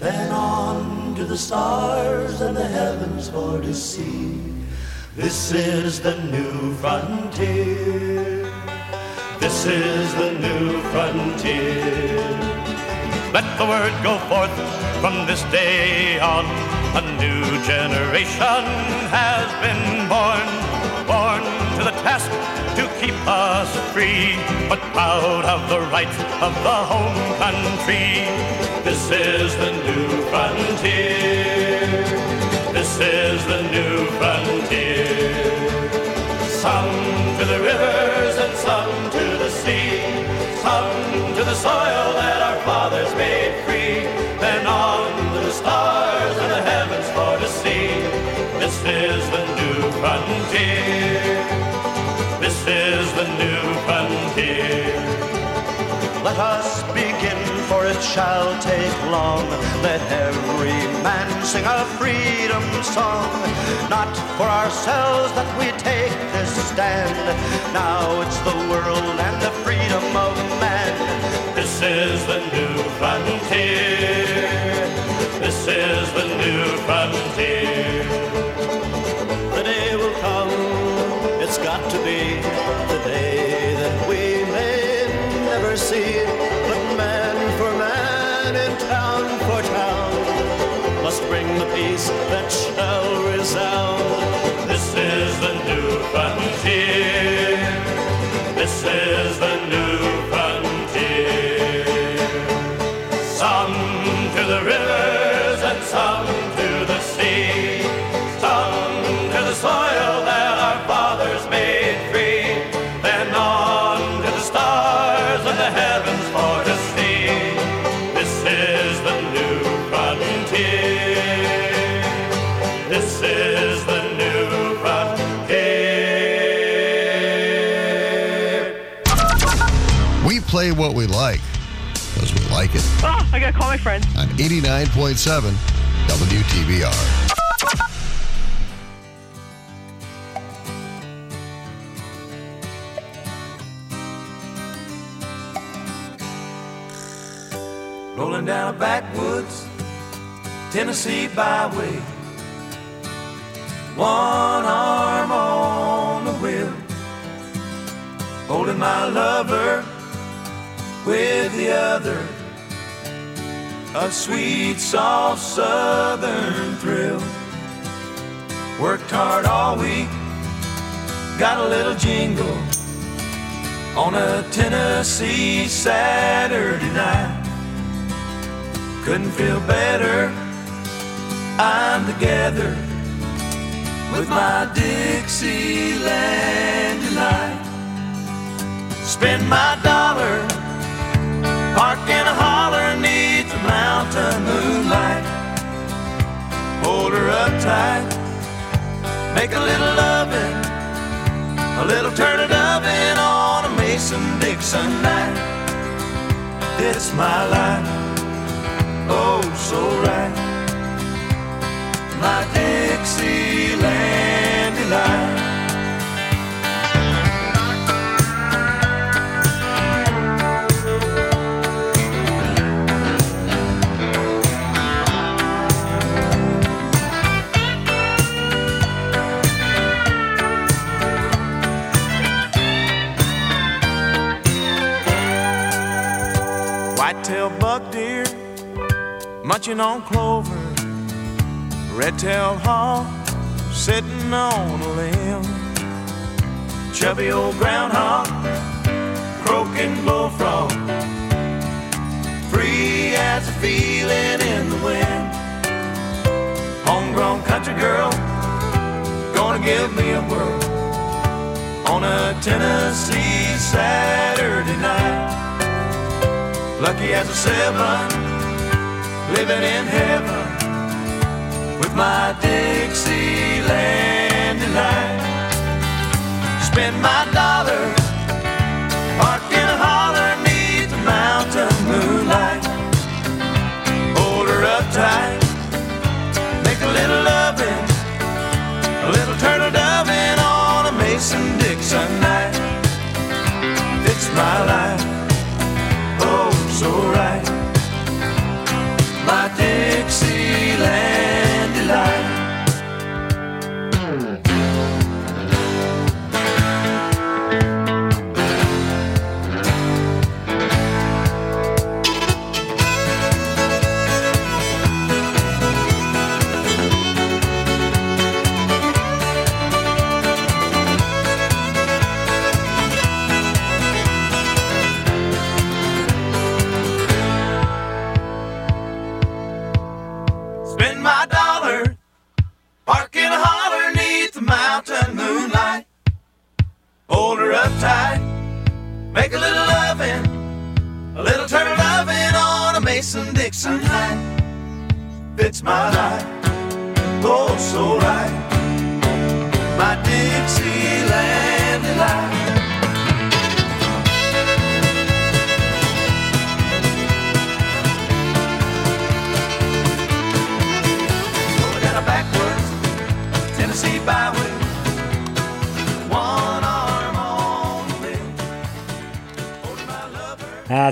Then on to the stars and the heavens for to see. This is the new frontier. This is the new frontier. Let the word go forth from this day on. A new generation has been born, born to the task to keep us free, but proud of the rights of the home country. This is the new frontier. This is the new frontier. Some to the rivers and some to the sea, some to the soil that our fathers made free, then on to the stars and the heavens for to see. This is the new frontier. This is the new frontier. Let us it shall take long. Let every man sing a freedom song. Not for ourselves that we take this stand. Now it's the world and the freedom of man. This is the new frontier. Play what we like because we like it. Oh, I gotta call my friend. On 89.7 WTBR. Rolling down a backwoods Tennessee byway. One arm on the wheel, holding my lover with the other. A sweet, soft southern thrill. Worked hard all week, got a little jingle on a Tennessee Saturday night. Couldn't feel better. I'm together with my Dixieland delight. Spend my dollar, in a holler neath the mountain moonlight. Hold her up tight, make a little loving, a little turn it oven on a Mason Dixon night. It's my life, oh so right my Dixieland munching on clover red-tailed hawk sitting on a limb, chubby old groundhog, croaking bullfrog, free as a feeling in the wind. Homegrown country girl, gonna give me a whirl on a Tennessee Saturday night. Lucky as a seven, living in heaven with my Dixieland delight. Spend my dollar, park in a holler neath the mountain moonlight. Hold her up tight, make a little loving, a little turtle doving on a Mason Dixon night. Fix my life, oh so right.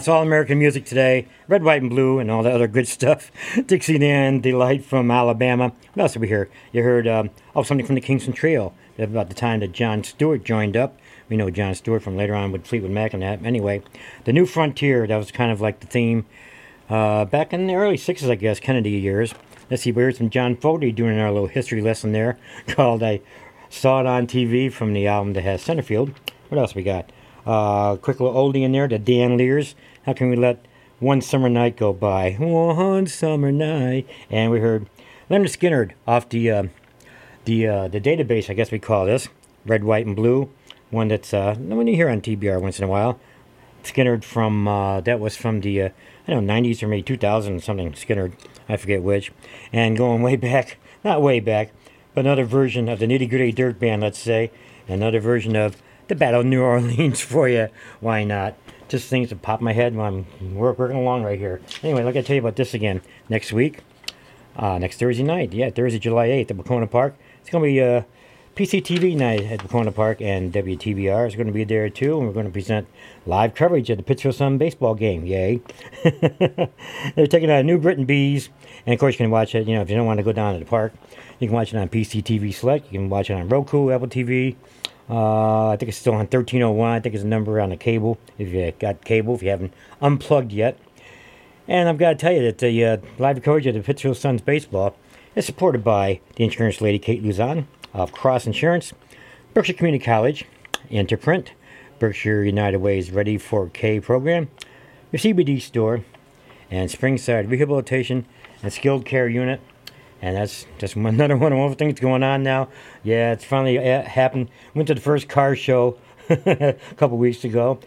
It's all American music today. Red, white, and blue, and all the other good stuff. Dixie Dixieland Delight from Alabama. What else did we hear? You heard um, oh something from the Kingston Trio. About the time that John Stewart joined up. We know John Stewart from later on with Fleetwood Mac and that. Anyway, the New Frontier. That was kind of like the theme uh, back in the early '60s, I guess, Kennedy years. Let's see. We heard some John Fogerty doing our little history lesson there, called "I Saw It on TV" from the album that has Centerfield. What else we got? Uh, quick little oldie in there, the Danleers. How can we let one summer night go by? One summer night. And we heard Lynyrd Skynyrd off the uh, the uh, the database, I guess we call this red, white, and blue. One that's uh, when you hear on TBR once in a while. Skynyrd from uh, that was from the uh, I don't know 90s or maybe 2000 something. Skynyrd, I forget which. And going way back, not way back, but another version of the Nitty Gritty Dirt Band, let's say, another version of the Battle of New Orleans for you. Why not? Just things that pop my head when I'm work, working along right here. Anyway, like I tell you about this again next week, uh, next Thursday night. Yeah, Thursday, July 8th at Wahconah Park. It's going to be uh, PCTV night at Wahconah Park, and WTBR is going to be there too. And we're going to present live coverage of the Pittsfield Sun baseball game. Yay! They're taking out New Britain Bees, and of course you can watch it. You know, if you don't want to go down to the park, you can watch it on PCTV Select. You can watch it on Roku, Apple TV. Uh, I think it's still on 1301. I think it's a number on the cable if you got cable. If you haven't unplugged yet. And I've got to tell you that the uh, live coverage of the Pittsfield Suns baseball is supported by the insurance lady Kate Luzon of Cross Insurance, Berkshire Community College, Interprint, Berkshire United Way's Ready for K program, your CBD store, and Springside Rehabilitation and Skilled Care Unit. And that's just another one of the things going on now. Yeah, it's finally uh, happened. Went to the first car show a couple weeks ago.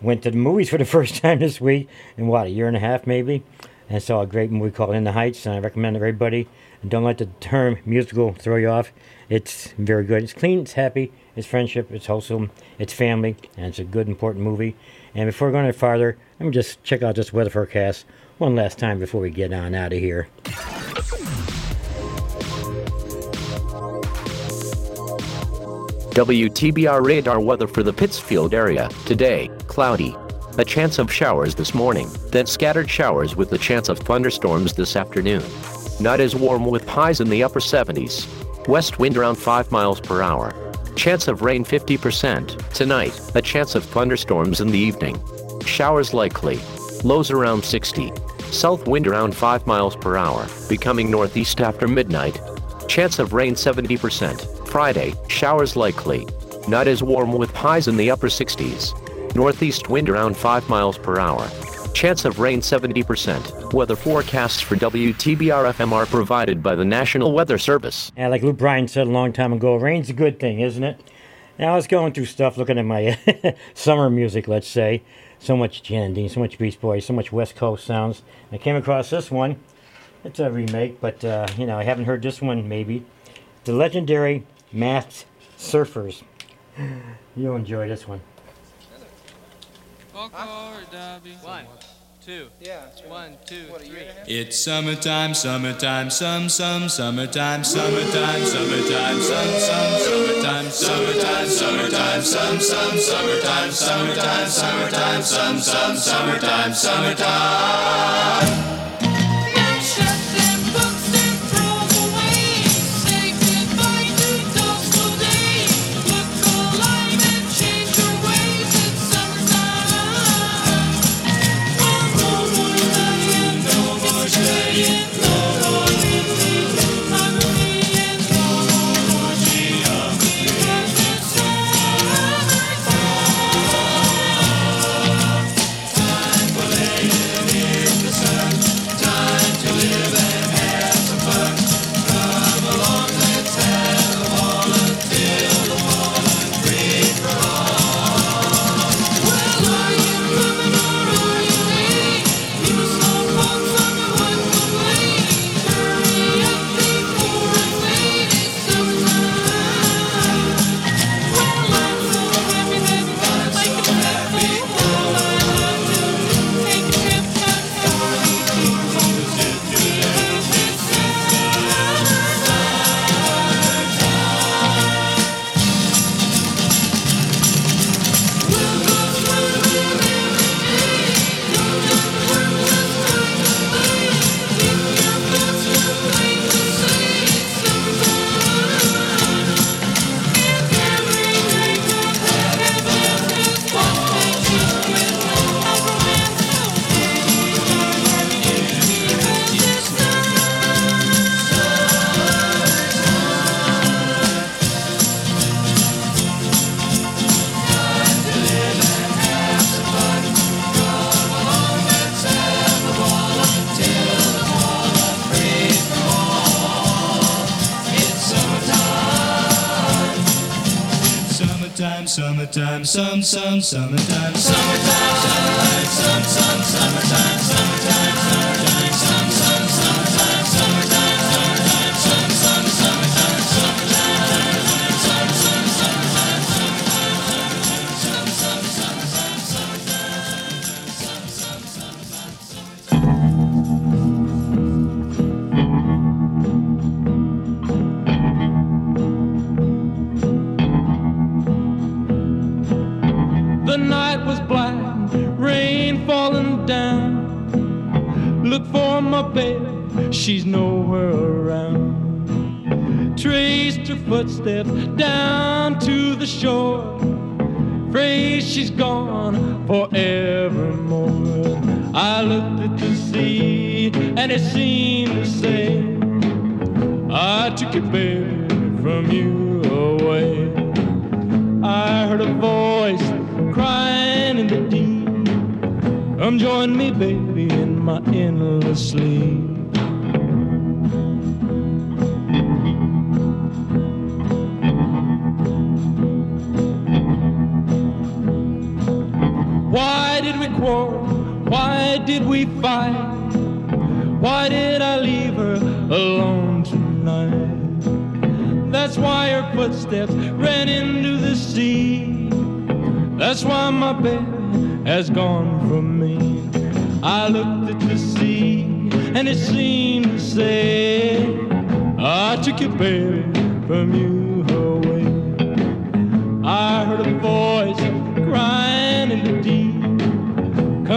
Went to the movies for the first time this week in what, a year and a half maybe? And saw a great movie called In the Heights, and I recommend it to everybody. And don't let the term musical throw you off. It's very good. It's clean, it's happy, it's friendship, it's wholesome, it's family, and it's a good, important movie. And before going any farther, let me just check out this weather forecast one last time before we get on out of here. WTBR radar weather for the Pittsfield area. Today, cloudy. A chance of showers this morning, then scattered showers with the chance of thunderstorms this afternoon. Not as warm with highs in the upper 70s. West wind around 5 miles per hour. Chance of rain 50%. Tonight, a chance of thunderstorms in the evening. Showers likely. Lows around 60. South wind around 5 miles per hour, becoming northeast after midnight. Chance of rain 70%. Friday, showers likely. Not as warm with highs in the upper 60s. Northeast wind around 5 miles per hour. Chance of rain 70%. Weather forecasts for WTBR FM are provided by the National Weather Service. Yeah, like Luke Bryan said a long time ago, rain's a good thing, isn't it? Now I was going through stuff, looking at my summer music, let's say. So much Jan and Dean, so much Beach Boys, so much West Coast sounds. I came across this one It's a remake, but uh, you know I haven't heard this one. Maybe the legendary Masked Surfers. You'll enjoy this one. One, two, yeah, three. It's summertime, summertime, some, some, summertime, summertime, summertime, some, some, summertime, summertime, summertime, some, some, summertime, summertime, summertime, some, some, summertime. Summertime, some, some, summertime, summertime, summertime, she's nowhere around. Traced her footsteps down to the shore. Afraid she's gone forevermore. I looked at the sea and it seemed to say, I took your baby from you away. I heard a voice crying in the deep. Come join me, baby, in my endless sleep. Why did we fight? Why did I leave her alone tonight? That's why her footsteps ran into the sea. That's why my baby has gone from me. I looked at the sea and it seemed to say, I took your baby from you away. I heard a voice crying in the deep.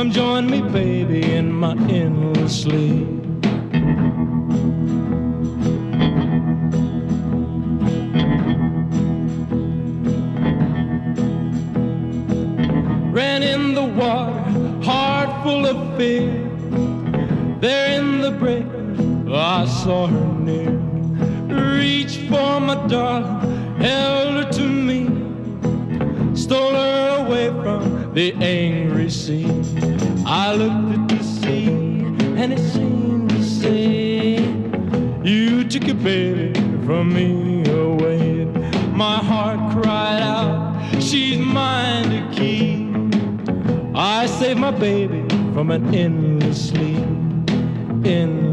Come join me, baby, in my endless sleep. Ran in the water, heart full of fear. There in the break, I saw her near. Reached for my darling, held her to me. Stole her away from the angry sea. I looked at the sea and it seemed to say, You took your baby from me away. My heart cried out, She's mine to keep. I saved my baby from an endless sleep, endless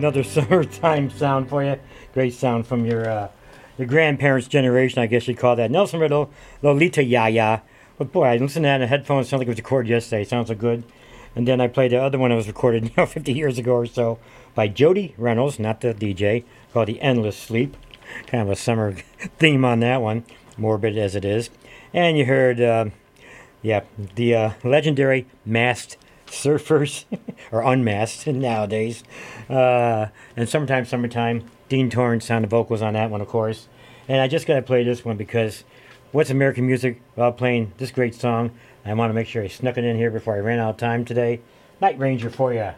another summertime sound for you. Great sound from your uh, your grandparents' generation, I guess you'd call that. Nelson Riddle, Lolita Yaya. But boy, I listened to that in the headphones. Sounds like it was recorded yesterday. Sounds so good. And then I played the other one that was recorded, you know, 50 years ago or so by Jody Reynolds, not the DJ, called "The Endless Sleep." Kind of a summer theme on that one, morbid as it is. And you heard, uh, yeah, the uh, legendary masked surfers, or unmasked nowadays. Uh, and summertime, summertime. Dean Torrence sounded vocals on that one, of course. And I just got to play this one because what's American music while playing this great song? I want to make sure I snuck it in here before I ran out of time today. Night Ranger for you.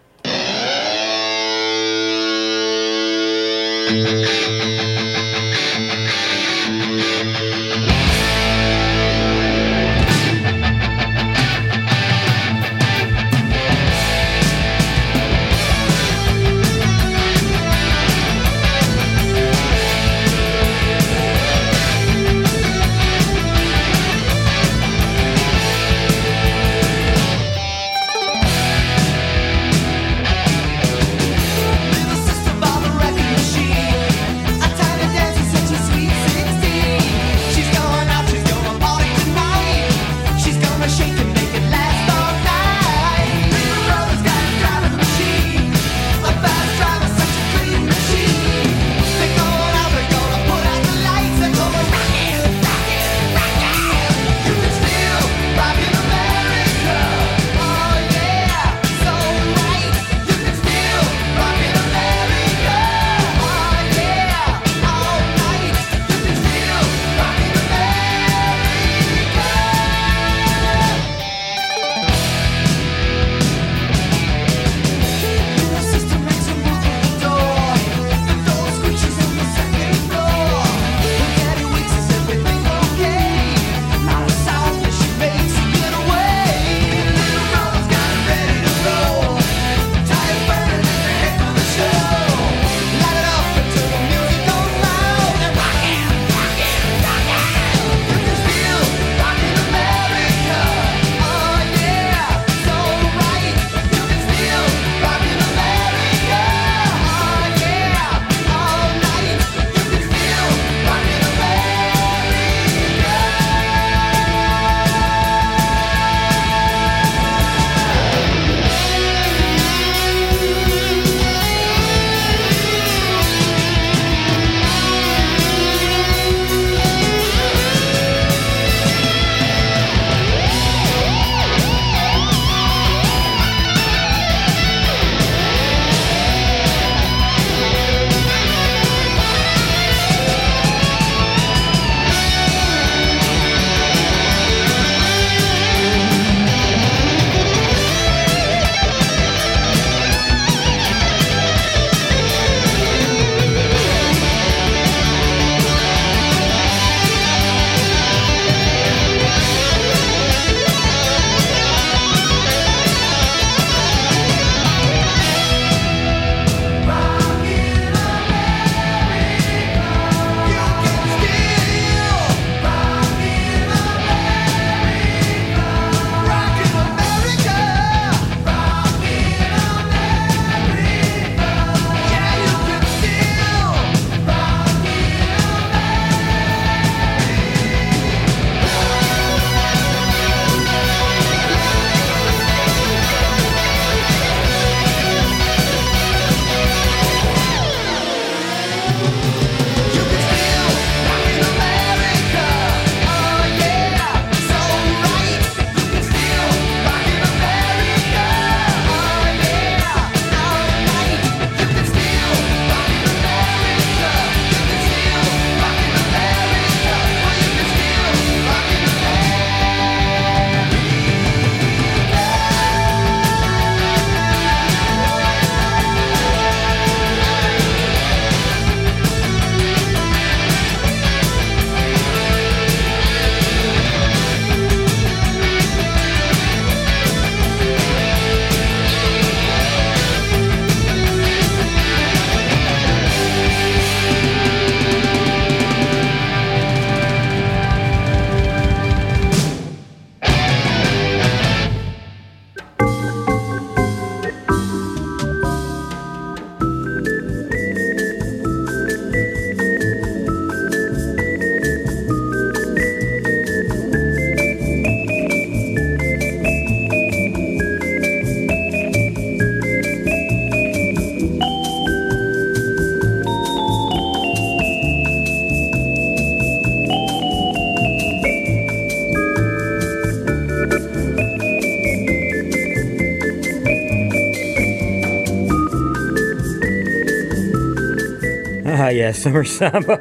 Summer Samba.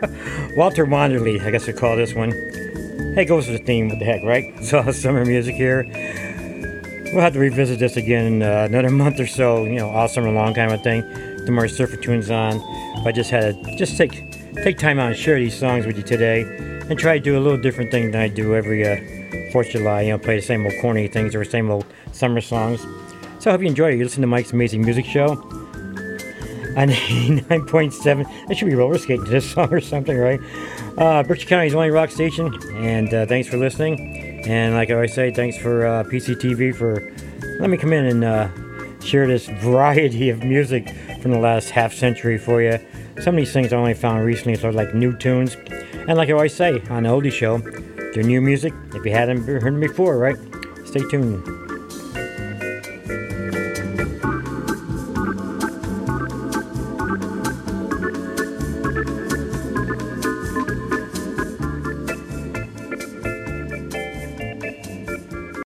Walter Wanderley, I guess we call this one. Hey, goes with the theme, what the heck, right? So, summer music here. We'll have to revisit this again in uh, another month or so, you know, all summer long kind of thing. The more surfer tunes on. But I just had to just take take time out and share these songs with you today and try to do a little different thing than I do every uh, 4th of July, you know, play the same old corny things or the same old summer songs. So I hope you enjoy it. You listen to Mike's Amazing Music Show on 89.7. That should be roller skating to this song or something, right? Uh, Berkshire County's only rock station, and uh, thanks for listening. And like I always say, thanks for uh, PCTV for letting me come in and uh, share this variety of music from the last half century for you. Some of these things I only found recently, so like new tunes. And like I always say on the Oldie Show, they're new music. If you hadn't heard them before, right? Stay tuned.